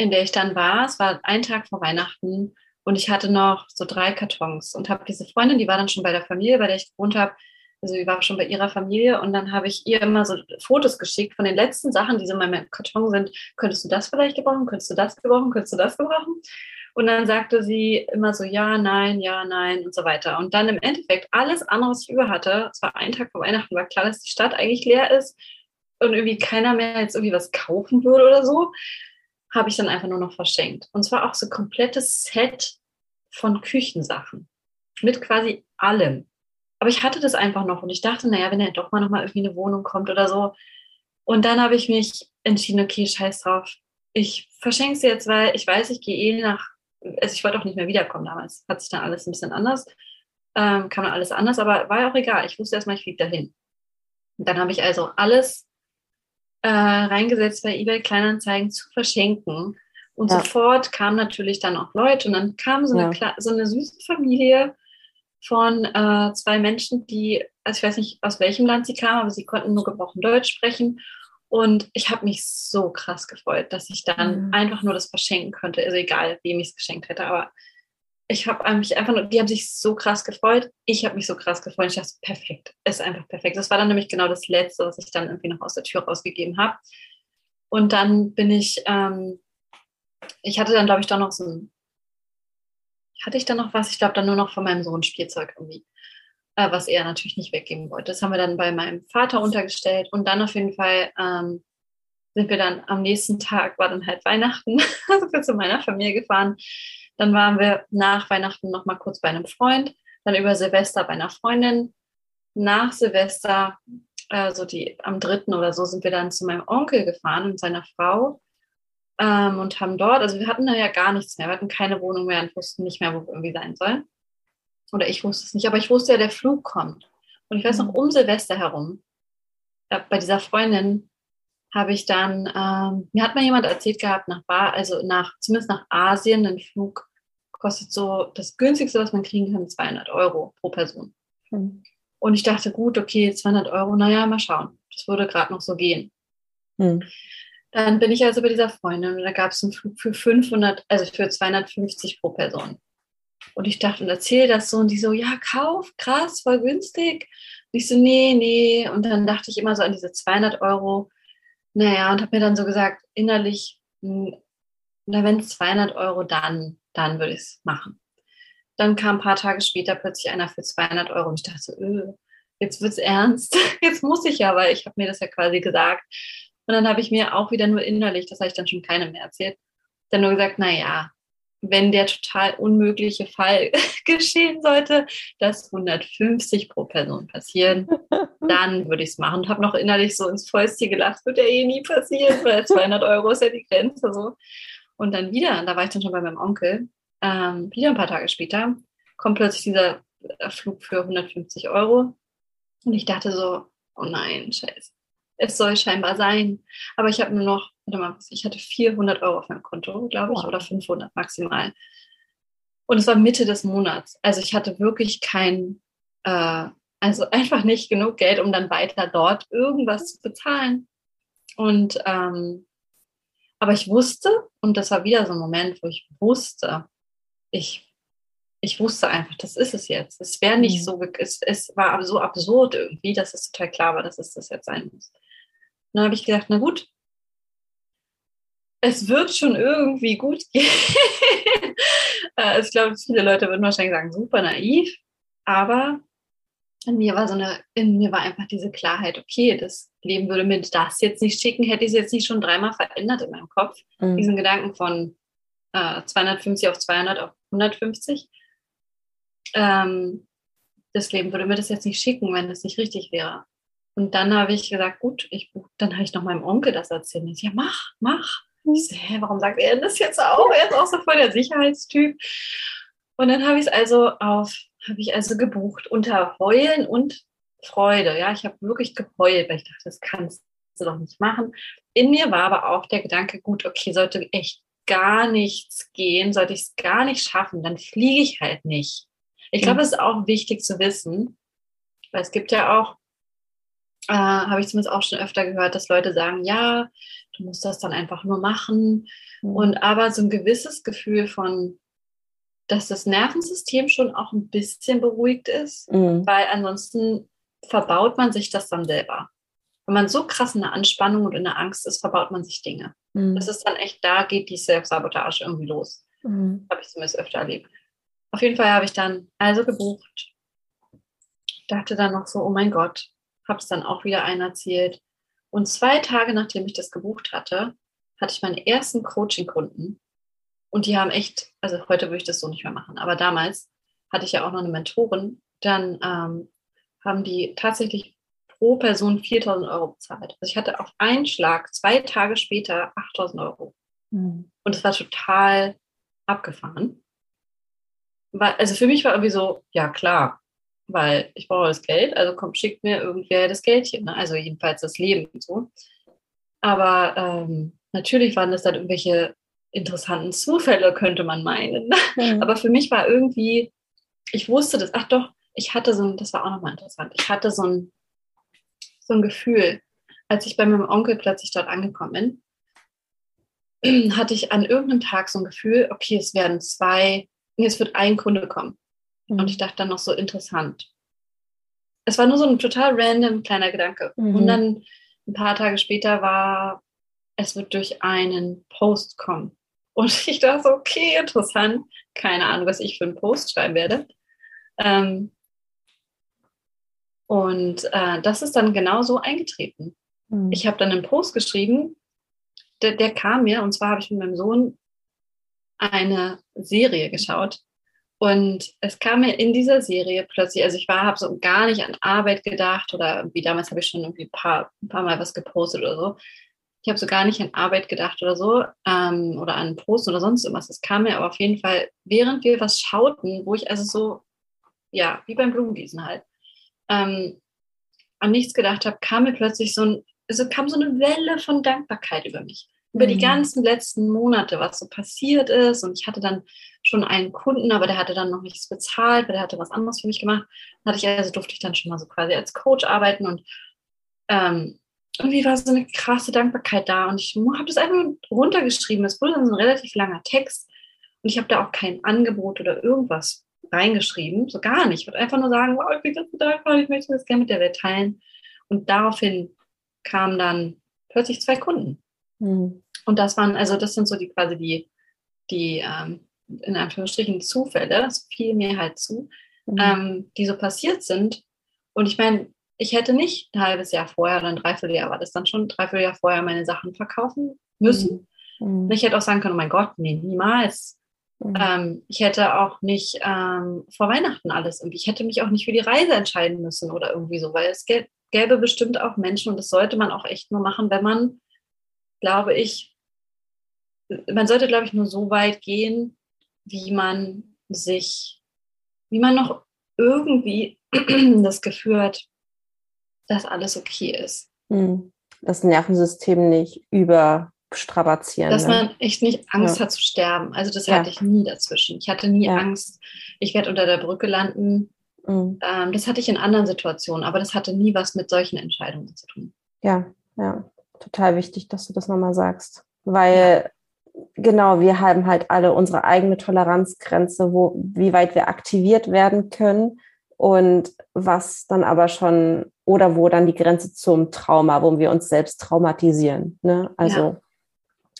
in der ich dann war. Es war ein Tag vor Weihnachten und ich hatte noch so drei Kartons und habe diese Freundin, die war dann schon bei der Familie, bei der ich gewohnt habe, also die war schon bei ihrer Familie und dann habe ich ihr immer so Fotos geschickt von den letzten Sachen, die so in meinem Karton sind. Könntest du das vielleicht gebrauchen? Könntest du das gebrauchen? Könntest du das gebrauchen? Und dann sagte sie immer so, ja, nein, ja, nein und so weiter. Und dann im Endeffekt alles andere, was ich über hatte, es war ein Tag vor Weihnachten, war klar, dass die Stadt eigentlich leer ist und irgendwie keiner mehr jetzt irgendwie was kaufen würde oder so habe ich dann einfach nur noch verschenkt. Und zwar auch so komplettes Set von Küchensachen mit quasi allem. Aber ich hatte das einfach noch und ich dachte, naja, wenn er doch mal noch mal irgendwie eine Wohnung kommt oder so. Und dann habe ich mich entschieden, okay, scheiß drauf. Ich verschenke sie jetzt, weil ich weiß, ich gehe eh nach, also ich wollte auch nicht mehr wiederkommen damals. Hat sich dann alles ein bisschen anders, ähm, kam alles anders, aber war ja auch egal. Ich wusste erstmal, ich fliege dahin. Und dann habe ich also alles äh, reingesetzt bei eBay Kleinanzeigen zu verschenken. Und ja. sofort kamen natürlich dann auch Leute und dann kam so eine, ja. so eine süße Familie von äh, zwei Menschen, die, also ich weiß nicht, aus welchem Land sie kamen, aber sie konnten nur gebrochen Deutsch sprechen. Und ich habe mich so krass gefreut, dass ich dann mhm. einfach nur das verschenken könnte. Also egal, wem ich es geschenkt hätte, aber ich habe mich einfach nur, die haben sich so krass gefreut. Ich habe mich so krass gefreut. Ich dachte, perfekt, ist einfach perfekt. Das war dann nämlich genau das Letzte, was ich dann irgendwie noch aus der Tür rausgegeben habe. Und dann bin ich, ähm, ich hatte dann, glaube ich, doch noch so ein, hatte ich dann noch was? Ich glaube, dann nur noch von meinem Sohn Spielzeug irgendwie, äh, was er natürlich nicht weggeben wollte. Das haben wir dann bei meinem Vater untergestellt. Und dann auf jeden Fall ähm, sind wir dann am nächsten Tag, war dann halt Weihnachten, [laughs] sind wir zu meiner Familie gefahren dann waren wir nach Weihnachten noch mal kurz bei einem Freund, dann über Silvester bei einer Freundin. Nach Silvester, äh, so die am dritten oder so, sind wir dann zu meinem Onkel gefahren und seiner Frau ähm, und haben dort, also wir hatten da ja gar nichts mehr, wir hatten keine Wohnung mehr und wussten nicht mehr, wo wir irgendwie sein sollen. Oder ich wusste es nicht, aber ich wusste ja, der Flug kommt. Und ich weiß noch, um Silvester herum, äh, bei dieser Freundin habe ich dann, ähm, mir hat mal jemand erzählt gehabt, nach Bar, also nach, zumindest nach Asien, einen Flug kostet so das günstigste, was man kriegen kann, 200 Euro pro Person. Mhm. Und ich dachte, gut, okay, 200 Euro, naja, mal schauen. Das würde gerade noch so gehen. Mhm. Dann bin ich also bei dieser Freundin und da gab es einen Flug für 500, also für 250 pro Person. Und ich dachte und erzähle das so und die so, ja, kauf, krass, voll günstig. Und ich so, nee, nee. Und dann dachte ich immer so an diese 200 Euro. Naja, und habe mir dann so gesagt, innerlich, hm, na, wenn es 200 Euro, dann dann würde ich es machen. Dann kam ein paar Tage später plötzlich einer für 200 Euro und ich dachte so, öh, jetzt wird es ernst, [laughs] jetzt muss ich ja, weil ich habe mir das ja quasi gesagt. Und dann habe ich mir auch wieder nur innerlich, das habe ich dann schon keinem mehr erzählt, dann nur gesagt, naja, wenn der total unmögliche Fall [laughs] geschehen sollte, dass 150 pro Person passieren, [laughs] dann würde ich es machen. Und habe noch innerlich so ins Fäustchen gelacht, wird ja eh nie passieren, weil 200 Euro ist ja die Grenze so. Und dann wieder, da war ich dann schon bei meinem Onkel, ähm, wieder ein paar Tage später, kommt plötzlich dieser äh, Flug für 150 Euro. Und ich dachte so, oh nein, scheiße. Es soll scheinbar sein. Aber ich habe nur noch, warte mal, ich hatte 400 Euro auf meinem Konto, glaube ich, wow. oder 500 maximal. Und es war Mitte des Monats. Also ich hatte wirklich kein, äh, also [laughs] einfach nicht genug Geld, um dann weiter dort irgendwas zu bezahlen. Und ähm, aber ich wusste, und das war wieder so ein Moment, wo ich wusste, ich, ich wusste einfach, das ist es jetzt. Es wäre nicht mhm. so, es, es war so absurd irgendwie, dass es total klar war, dass es das jetzt sein muss. Und dann habe ich gedacht, na gut, es wird schon irgendwie gut gehen. [laughs] Äh, ich glaube, viele Leute würden wahrscheinlich sagen, super naiv, aber in mir war so eine, in mir war einfach diese Klarheit, okay, das Leben würde mir das jetzt nicht schicken, hätte ich es jetzt nicht schon dreimal verändert in meinem Kopf. Mhm. Diesen Gedanken von äh, 250 auf 200 auf 150. Ähm, das Leben würde mir das jetzt nicht schicken, wenn das nicht richtig wäre. Und dann habe ich gesagt, gut, ich dann habe ich noch meinem Onkel das erzählt. Ich, ja, mach, mach. Mhm. Ich so, hä, warum sagt er das jetzt auch? Er ist auch so voll der Sicherheitstyp. Und dann habe ich es also auf habe ich also gebucht unter Heulen und Freude. Ja, ich habe wirklich geheult, weil ich dachte, das kannst du doch nicht machen. In mir war aber auch der Gedanke, gut, okay, sollte echt gar nichts gehen, sollte ich es gar nicht schaffen, dann fliege ich halt nicht. Ich glaube, es ist auch wichtig zu wissen, weil es gibt ja auch, äh, habe ich zumindest auch schon öfter gehört, dass Leute sagen, ja, du musst das dann einfach nur machen. Mhm. Und aber so ein gewisses Gefühl von, dass das Nervensystem schon auch ein bisschen beruhigt ist, mhm. weil ansonsten verbaut man sich das dann selber. Wenn man so krass in der Anspannung und in der Angst ist, verbaut man sich Dinge. Mhm. Das ist dann echt, da geht die Selbstsabotage irgendwie los. Mhm. Habe ich zumindest öfter erlebt. Auf jeden Fall habe ich dann also gebucht. Dachte dann noch so, oh mein Gott, habe es dann auch wieder einen erzählt. Und zwei Tage nachdem ich das gebucht hatte, hatte ich meinen ersten Coaching-Kunden und die haben echt, also heute würde ich das so nicht mehr machen, aber damals hatte ich ja auch noch eine Mentorin, dann ähm, haben die tatsächlich pro Person 4000 Euro bezahlt. Also ich hatte auf einen Schlag zwei Tage später 8000 Euro. Mhm. Und es war total abgefahren. Weil, also für mich war irgendwie so, ja klar, weil ich brauche das Geld, also kommt, schickt mir irgendwer das Geldchen, ne? also jedenfalls das Leben und so. Aber ähm, natürlich waren das dann irgendwelche interessanten Zufälle, könnte man meinen. Mhm. Aber für mich war irgendwie, ich wusste das, ach doch, ich hatte so ein, das war auch nochmal interessant, ich hatte so ein, so ein Gefühl, als ich bei meinem Onkel plötzlich dort angekommen bin, [clears throat] hatte ich an irgendeinem Tag so ein Gefühl, okay, es werden zwei, es wird ein Kunde kommen. Mhm. Und ich dachte dann noch so interessant. Es war nur so ein total random kleiner Gedanke. Mhm. Und dann ein paar Tage später war, es wird durch einen Post kommen. Und ich dachte so, okay, interessant. Keine Ahnung, was ich für einen Post schreiben werde. Ähm, und äh, das ist dann genau so eingetreten. Mhm. Ich habe dann einen Post geschrieben, der, der kam mir, und zwar habe ich mit meinem Sohn eine Serie geschaut. Und es kam mir in dieser Serie plötzlich, also ich war, habe so gar nicht an Arbeit gedacht oder wie damals habe ich schon irgendwie ein paar, ein paar Mal was gepostet oder so. Ich habe so gar nicht an Arbeit gedacht oder so ähm, oder an Post oder sonst irgendwas. Es kam mir aber auf jeden Fall, während wir was schauten, wo ich also so, ja, wie beim Blumengießen halt, ähm, an nichts gedacht habe, kam mir plötzlich so ein, also kam so eine Welle von Dankbarkeit über mich. Über die mhm. ganzen letzten Monate, was so passiert ist. Und ich hatte dann schon einen Kunden, aber der hatte dann noch nichts bezahlt, weil der hatte was anderes für mich gemacht. Dann hatte ich also durfte ich dann schon mal so quasi als Coach arbeiten und ähm, irgendwie war so eine krasse Dankbarkeit da. Und ich habe das einfach runtergeschrieben. Es wurde dann so ein relativ langer Text. Und ich habe da auch kein Angebot oder irgendwas reingeschrieben, so gar nicht. Ich würde einfach nur sagen, wow, ich bin ganz dankbar, ich möchte das gerne mit der Welt teilen. Und daraufhin kamen dann plötzlich zwei Kunden. Mhm. Und das waren, also das sind so die quasi die, die ähm, in Anführungsstrichen Zufälle, es fiel mir halt zu, mhm. ähm, die so passiert sind. Und ich meine, ich hätte nicht ein halbes Jahr vorher oder ein Dreivierteljahr war das dann schon, ein Dreivierteljahr vorher meine Sachen verkaufen müssen. Mhm. Ich hätte auch sagen können, oh mein Gott, nee, niemals. Mhm. Ähm, ich hätte auch nicht ähm, vor Weihnachten alles irgendwie. Ich hätte mich auch nicht für die Reise entscheiden müssen oder irgendwie so, weil es gäbe bestimmt auch Menschen und das sollte man auch echt nur machen, wenn man, glaube ich, man sollte, glaube ich, nur so weit gehen, wie man sich, wie man noch irgendwie [clears throat] das Gefühl hat, dass alles okay ist. Hm. Das Nervensystem nicht über strapazieren. Dass ne? man echt nicht Angst ja. hat zu sterben. Also das ja. hatte ich nie dazwischen. Ich hatte nie ja. Angst, ich werde unter der Brücke landen. Mhm. Ähm, das hatte ich in anderen Situationen, aber das hatte nie was mit solchen Entscheidungen zu tun. Ja, ja, total wichtig, dass du das nochmal sagst. Weil genau, wir haben halt alle unsere eigene Toleranzgrenze, wo, wie weit wir aktiviert werden können und was dann aber schon oder wo dann die Grenze zum Trauma, wo wir uns selbst traumatisieren. Ne? Also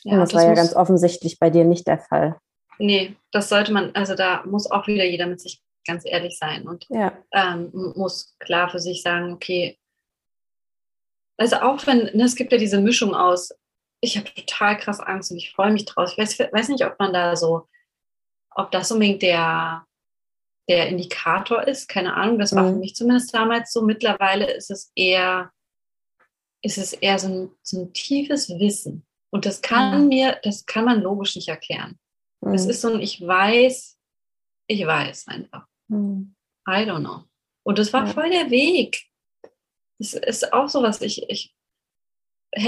ja, das, das war ja ganz offensichtlich bei dir nicht der Fall. Nee, das sollte man, also da muss auch wieder jeder mit sich ganz ehrlich sein und ja. ähm, muss klar für sich sagen, okay, also auch wenn, ne, es gibt ja diese Mischung aus, ich habe total krass Angst und ich freue mich drauf. Ich weiß, weiß nicht, ob man da so, ob das unbedingt der, der Indikator ist, keine Ahnung, das war mhm. für mich zumindest damals so. Mittlerweile ist es eher, ist es eher so ein, so ein tiefes Wissen. Und das kann mhm. mir, das kann man logisch nicht erklären. Mhm. Es ist so ein, ich weiß, ich weiß einfach. Mhm. I don't know. Und das war voll der Weg. Das ist auch so was, ich, ich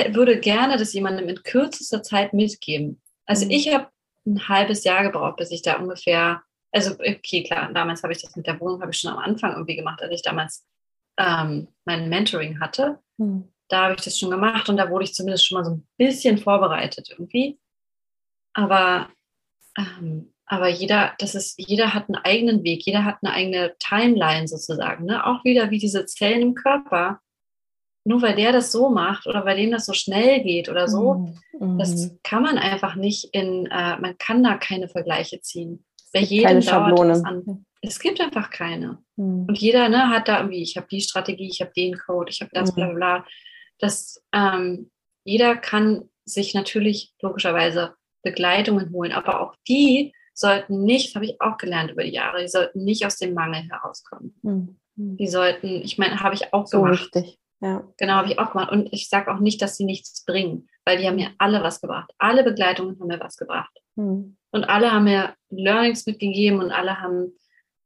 würde gerne das jemandem in kürzester Zeit mitgeben. Also mhm. ich habe ein halbes Jahr gebraucht, bis ich da ungefähr, also okay, klar, damals habe ich das mit der Wohnung, habe ich schon am Anfang irgendwie gemacht, als ich damals ähm, mein Mentoring hatte. Mhm da habe ich das schon gemacht und da wurde ich zumindest schon mal so ein bisschen vorbereitet irgendwie. Aber, ähm, aber jeder, das ist, jeder hat einen eigenen Weg, jeder hat eine eigene Timeline sozusagen. Ne? Auch wieder wie diese Zellen im Körper. Nur weil der das so macht oder bei dem das so schnell geht oder so, mhm. das kann man einfach nicht in, äh, man kann da keine Vergleiche ziehen. Bei jedem das an. Es gibt einfach keine. Mhm. Und jeder ne, hat da irgendwie, ich habe die Strategie, ich habe den Code, ich habe das, mhm. bla bla dass ähm, jeder kann sich natürlich logischerweise Begleitungen holen, aber auch die sollten nicht, das habe ich auch gelernt über die Jahre, die sollten nicht aus dem Mangel herauskommen. Mhm. Die sollten, ich meine, habe ich auch so gemacht. Richtig. Ja. Genau, habe ich auch gemacht. Und ich sage auch nicht, dass sie nichts bringen, weil die haben mir alle was gebracht. Alle Begleitungen haben mir was gebracht. Mhm. Und alle haben mir Learnings mitgegeben und alle haben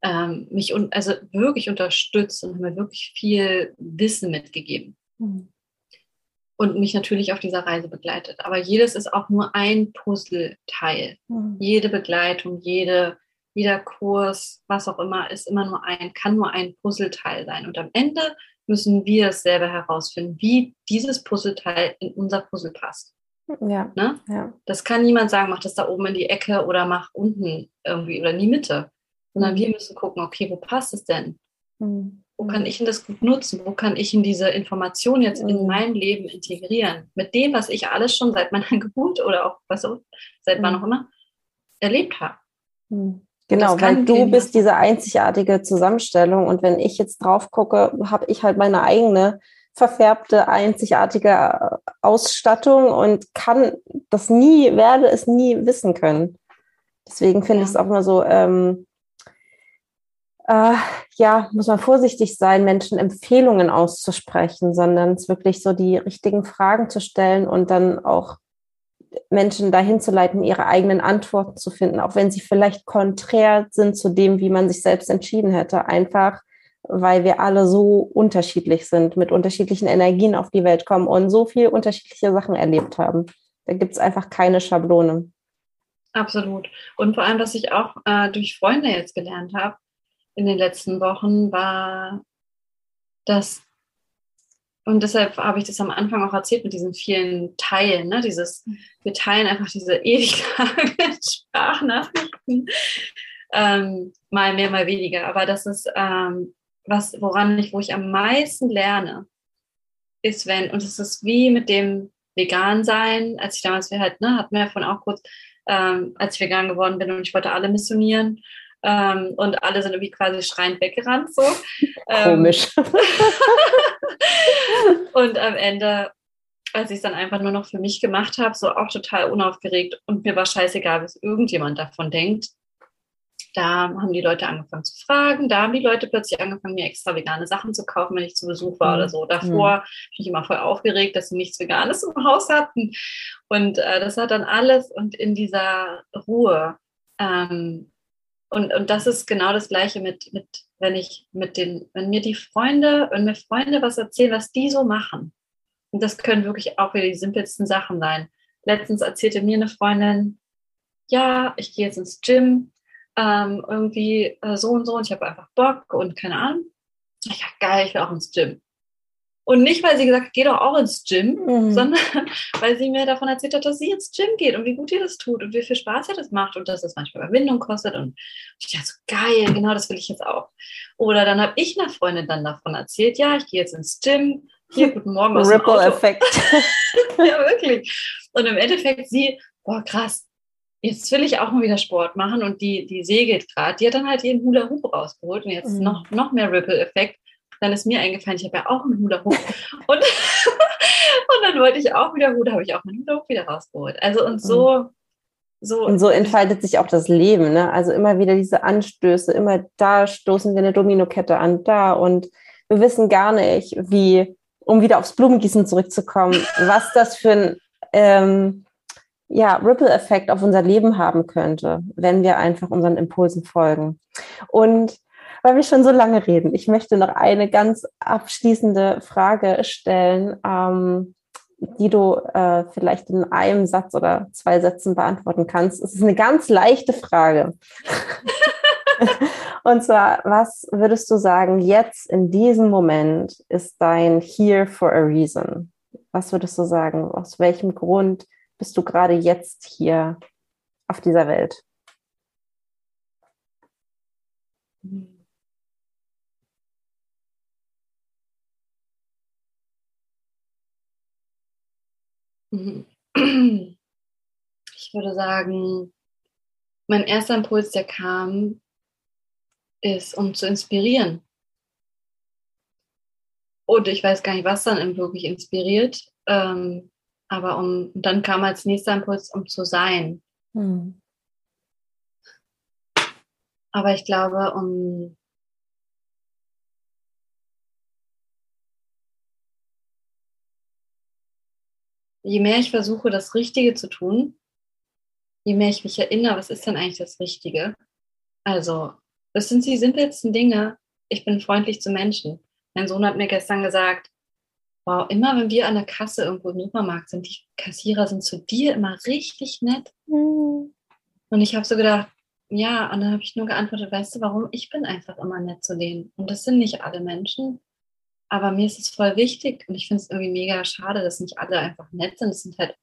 ähm, mich un also wirklich unterstützt und haben mir wirklich viel Wissen mitgegeben. Mhm. Und mich natürlich auf dieser Reise begleitet. Aber jedes ist auch nur ein Puzzleteil. Mhm. Jede Begleitung, jede, jeder Kurs, was auch immer, ist immer nur ein, kann nur ein Puzzleteil sein. Und am Ende müssen wir es selber herausfinden, wie dieses Puzzleteil in unser Puzzle passt. Ja, ne? ja. Das kann niemand sagen, mach das da oben in die Ecke oder mach unten irgendwie oder in die Mitte. Sondern mhm. wir müssen gucken, okay, wo passt es denn? Mhm. Wo kann ich denn das gut nutzen? Wo kann ich in diese Information jetzt mhm. in mein Leben integrieren? Mit dem, was ich alles schon seit meiner [laughs] Geburt oder auch was auch, seit wann mhm. auch immer erlebt habe. Mhm. Genau, weil du bist diese einzigartige Zusammenstellung und wenn ich jetzt drauf gucke, habe ich halt meine eigene verfärbte, einzigartige Ausstattung und kann das nie, werde es nie wissen können. Deswegen finde ja. ich es auch immer so, ähm, äh, ja, muss man vorsichtig sein, Menschen Empfehlungen auszusprechen, sondern es wirklich so die richtigen Fragen zu stellen und dann auch Menschen dahin zu leiten, ihre eigenen Antworten zu finden, auch wenn sie vielleicht konträr sind zu dem, wie man sich selbst entschieden hätte. Einfach, weil wir alle so unterschiedlich sind, mit unterschiedlichen Energien auf die Welt kommen und so viel unterschiedliche Sachen erlebt haben. Da gibt es einfach keine Schablone. Absolut. Und vor allem, was ich auch äh, durch Freunde jetzt gelernt habe in den letzten Wochen, war, dass und deshalb habe ich das am Anfang auch erzählt mit diesen vielen Teilen, ne? Dieses, wir teilen einfach diese [laughs] ewig langen Sprachnachrichten, ähm, mal mehr, mal weniger. Aber das ist ähm, was, woran ich, wo ich am meisten lerne, ist, wenn, und es ist wie mit dem Vegan-Sein, als ich damals, wir halt, ne, hatten wir davon auch kurz, ähm, als ich vegan geworden bin und ich wollte alle missionieren. Ähm, und alle sind irgendwie quasi schreiend weggerannt. So. [laughs] Ähm, Komisch. [laughs] und am Ende, als ich es dann einfach nur noch für mich gemacht habe, so auch total unaufgeregt und mir war scheißegal, was irgendjemand davon denkt. Da haben die Leute angefangen zu fragen. Da haben die Leute plötzlich angefangen, mir extra vegane Sachen zu kaufen, wenn ich zu Besuch war oder so. Davor mhm. bin ich immer voll aufgeregt, dass sie nichts Veganes im Haus hatten. Und äh, das hat dann alles und in dieser Ruhe ähm, und, und das ist genau das Gleiche mit, mit, wenn ich mit den, wenn mir die Freunde, wenn mir Freunde was erzählen, was die so machen. Und das können wirklich auch wieder die simpelsten Sachen sein. Letztens erzählte mir eine Freundin, ja, ich gehe jetzt ins Gym, ähm, irgendwie äh, so und so und ich habe einfach Bock und keine Ahnung. Ich dachte, geil, ich will auch ins Gym. Und nicht, weil sie gesagt hat, geh doch auch ins Gym, mhm. sondern [laughs] weil sie mir davon erzählt hat, dass sie ins Gym geht und wie gut ihr das tut und wie viel Spaß ihr das macht und dass es manchmal Überwindung kostet. Und ich dachte so, geil, genau das will ich jetzt auch. Oder dann habe ich einer Freundin dann davon erzählt, ja, ich gehe jetzt ins Gym. Hier, guten Morgen Ripple-Effekt. [laughs] ja, wirklich. Und im Endeffekt sie, boah, krass, jetzt will ich auch mal wieder Sport machen und die, die segelt gerade. Die hat dann halt ihren Hula Hoop rausgeholt und jetzt mhm. noch, noch mehr Ripple-Effekt dann ist mir eingefallen, ich habe ja auch einen Hula Hoop. [laughs] Und, [laughs] und dann wollte ich auch wieder Hut, habe ich auch meinen Hula Hoop wieder rausgeholt. Also und so. So, und so entfaltet sich auch das Leben. Ne? Also immer wieder diese Anstöße, immer da stoßen wir eine Dominokette an, da. Und wir wissen gar nicht, wie, um wieder aufs Blumengießen zurückzukommen, [laughs] was das für ein ähm, ja, Ripple-Effekt auf unser Leben haben könnte, wenn wir einfach unseren Impulsen folgen. Und weil wir schon so lange reden. Ich möchte noch eine ganz abschließende Frage stellen, ähm, die du äh, vielleicht in einem Satz oder zwei Sätzen beantworten kannst. Es ist eine ganz leichte Frage. [laughs] Und zwar, was würdest du sagen, jetzt in diesem Moment ist dein Here for a Reason? Was würdest du sagen? Aus welchem Grund bist du gerade jetzt hier auf dieser Welt? [clears throat] Ich würde sagen, mein erster Impuls, der kam, ist, um zu inspirieren. Und ich weiß gar nicht, was dann wirklich inspiriert. Ähm, aber um, dann kam als nächster Impuls, um zu sein. Hm. Aber ich glaube, um je mehr ich versuche, das Richtige zu tun, je mehr ich mich erinnere, was ist denn eigentlich das Richtige? Also, das sind die simpelsten Dinge. Ich bin freundlich zu Menschen. Mein Sohn hat mir gestern gesagt, wow, immer wenn wir an der Kasse irgendwo im Supermarkt sind, die Kassierer sind zu dir immer richtig nett. Mhm. Und ich habe so gedacht, ja, und dann habe ich nur geantwortet, weißt du warum? Ich bin einfach immer nett zu denen. Und das sind nicht alle Menschen. Aber mir ist es voll wichtig und ich finde es irgendwie mega schade, dass nicht alle einfach nett sind. Es sind halt,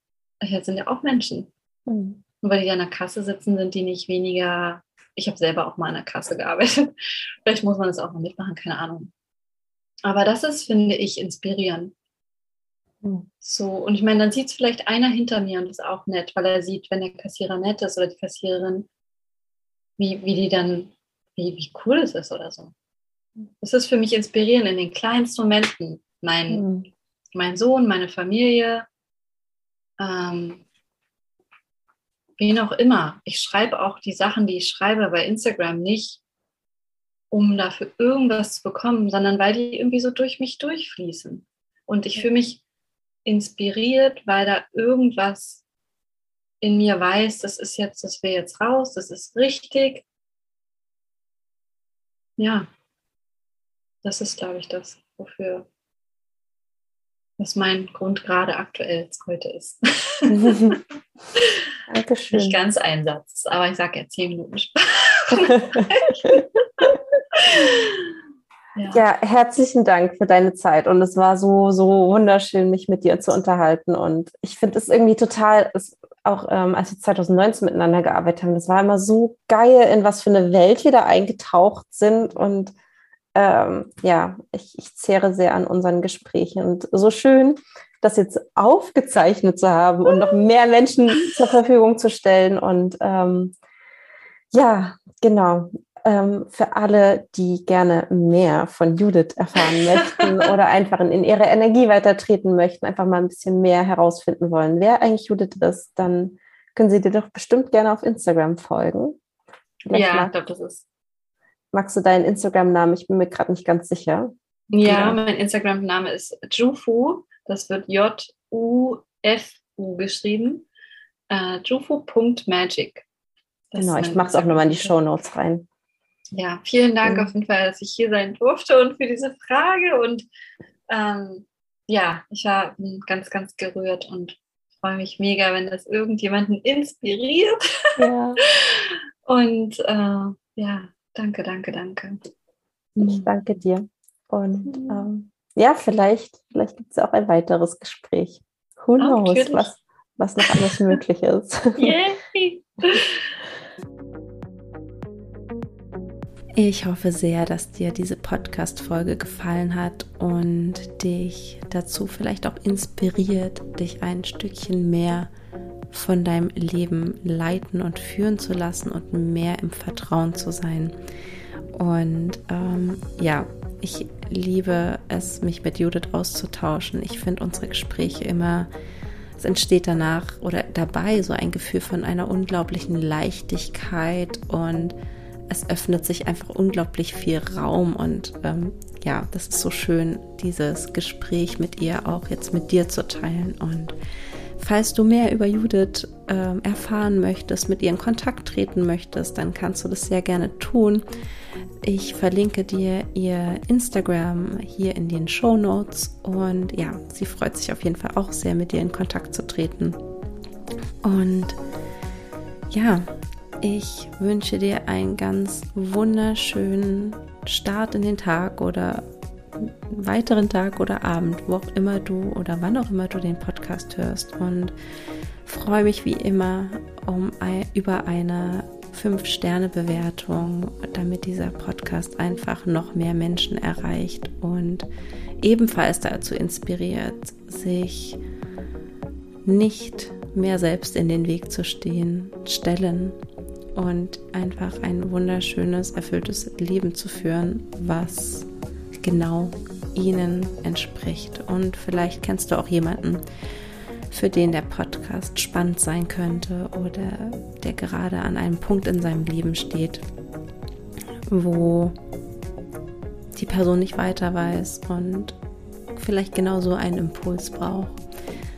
halt sind ja auch Menschen. Mhm. Und weil die an der Kasse sitzen, sind die nicht weniger. Ich habe selber auch mal an der Kasse gearbeitet. [laughs] Vielleicht muss man das auch mal mitmachen, keine Ahnung. Aber das ist, finde ich, inspirierend. Mhm. So, und ich meine, dann sieht es vielleicht einer hinter mir und ist auch nett, weil er sieht, wenn der Kassierer nett ist oder die Kassiererin, wie, wie die dann, wie, wie cool es ist oder so. Das ist für mich inspirierend in den kleinsten Momenten. Mein, mhm. mein Sohn, meine Familie, ähm, wen auch immer. Ich schreibe auch die Sachen, die ich schreibe bei Instagram nicht, um dafür irgendwas zu bekommen, sondern weil die irgendwie so durch mich durchfließen. Und ich fühle mich inspiriert, weil da irgendwas in mir weiß, das ist jetzt, das will jetzt raus, das ist richtig. Ja, das ist, glaube ich, das, wofür, was mein Grund gerade aktuell heute ist. [laughs] Dankeschön. Nicht ganz ein Satz, aber ich sage ja zehn Minuten [laughs] ja. ja, herzlichen Dank für deine Zeit und es war so, so wunderschön, mich mit dir zu unterhalten und ich finde es irgendwie total, es, auch ähm, als wir 2019 miteinander gearbeitet haben, das war immer so geil, in was für eine Welt wir da eingetaucht sind und ähm, ja, ich, ich zehre sehr an unseren Gesprächen und so schön, das jetzt aufgezeichnet zu haben und noch mehr Menschen zur Verfügung zu stellen. Und ähm, ja, genau. Ähm, für alle, die gerne mehr von Judith erfahren [laughs] möchten oder einfach in ihre Energie weitertreten möchten, einfach mal ein bisschen mehr herausfinden wollen, wer eigentlich Judith ist, dann können Sie dir doch bestimmt gerne auf Instagram folgen. Vielleicht ja, ich glaube, das ist Magst du deinen Instagram-Namen? Ich bin mir gerade nicht ganz sicher. Ja, ja. mein Instagram-Name ist Jufu. Das wird J-U-F-U geschrieben. Uh, Jufu.magic. Genau, ich mache es auch nochmal in die Show Notes rein. Ja, vielen Dank auf jeden Fall, dass ich hier sein durfte und für diese Frage. Und ähm, ja, ich war ganz, ganz gerührt und freue mich mega, wenn das irgendjemanden inspiriert. Ja. [laughs] und äh, ja, Danke, danke, danke. Ich danke dir. Und mhm. ähm, ja, vielleicht, vielleicht gibt es auch ein weiteres Gespräch. Who knows, was, was noch alles möglich ist. [laughs] Yay! [laughs] Ich hoffe sehr, dass dir diese Podcast-Folge gefallen hat und dich dazu vielleicht auch inspiriert, dich ein Stückchen mehr von deinem Leben leiten und führen zu lassen und mehr im Vertrauen zu sein. Und ähm, ja, ich liebe es, mich mit Judith auszutauschen. Ich finde unsere Gespräche immer, es entsteht danach oder dabei so ein Gefühl von einer unglaublichen Leichtigkeit und es öffnet sich einfach unglaublich viel Raum und ähm, ja, das ist so schön, dieses Gespräch mit ihr auch jetzt mit dir zu teilen und Falls du mehr über Judith äh, erfahren möchtest, mit ihr in Kontakt treten möchtest, dann kannst du das sehr gerne tun. Ich verlinke dir ihr Instagram hier in den Show Notes und ja, sie freut sich auf jeden Fall auch sehr, mit dir in Kontakt zu treten. Und ja, ich wünsche dir einen ganz wunderschönen Start in den Tag oder weiteren Tag oder Abend, wo auch immer du oder wann auch immer du den Podcast hörst. Und freue mich wie immer um über eine 5-Sterne-Bewertung, damit dieser Podcast einfach noch mehr Menschen erreicht und ebenfalls dazu inspiriert, sich nicht mehr selbst in den Weg zu stehen, stellen und einfach ein wunderschönes, erfülltes Leben zu führen, was genau ihnen entspricht. Und vielleicht kennst du auch jemanden, für den der Podcast spannend sein könnte oder der gerade an einem Punkt in seinem Leben steht, wo die Person nicht weiter weiß und vielleicht genauso einen Impuls braucht.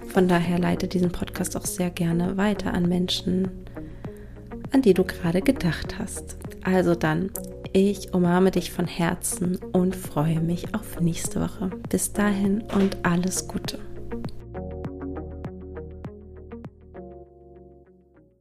Von daher leite diesen Podcast auch sehr gerne weiter an Menschen, an die du gerade gedacht hast. Also dann, ich umarme dich von Herzen und freue mich auf nächste Woche. Bis dahin und alles Gute.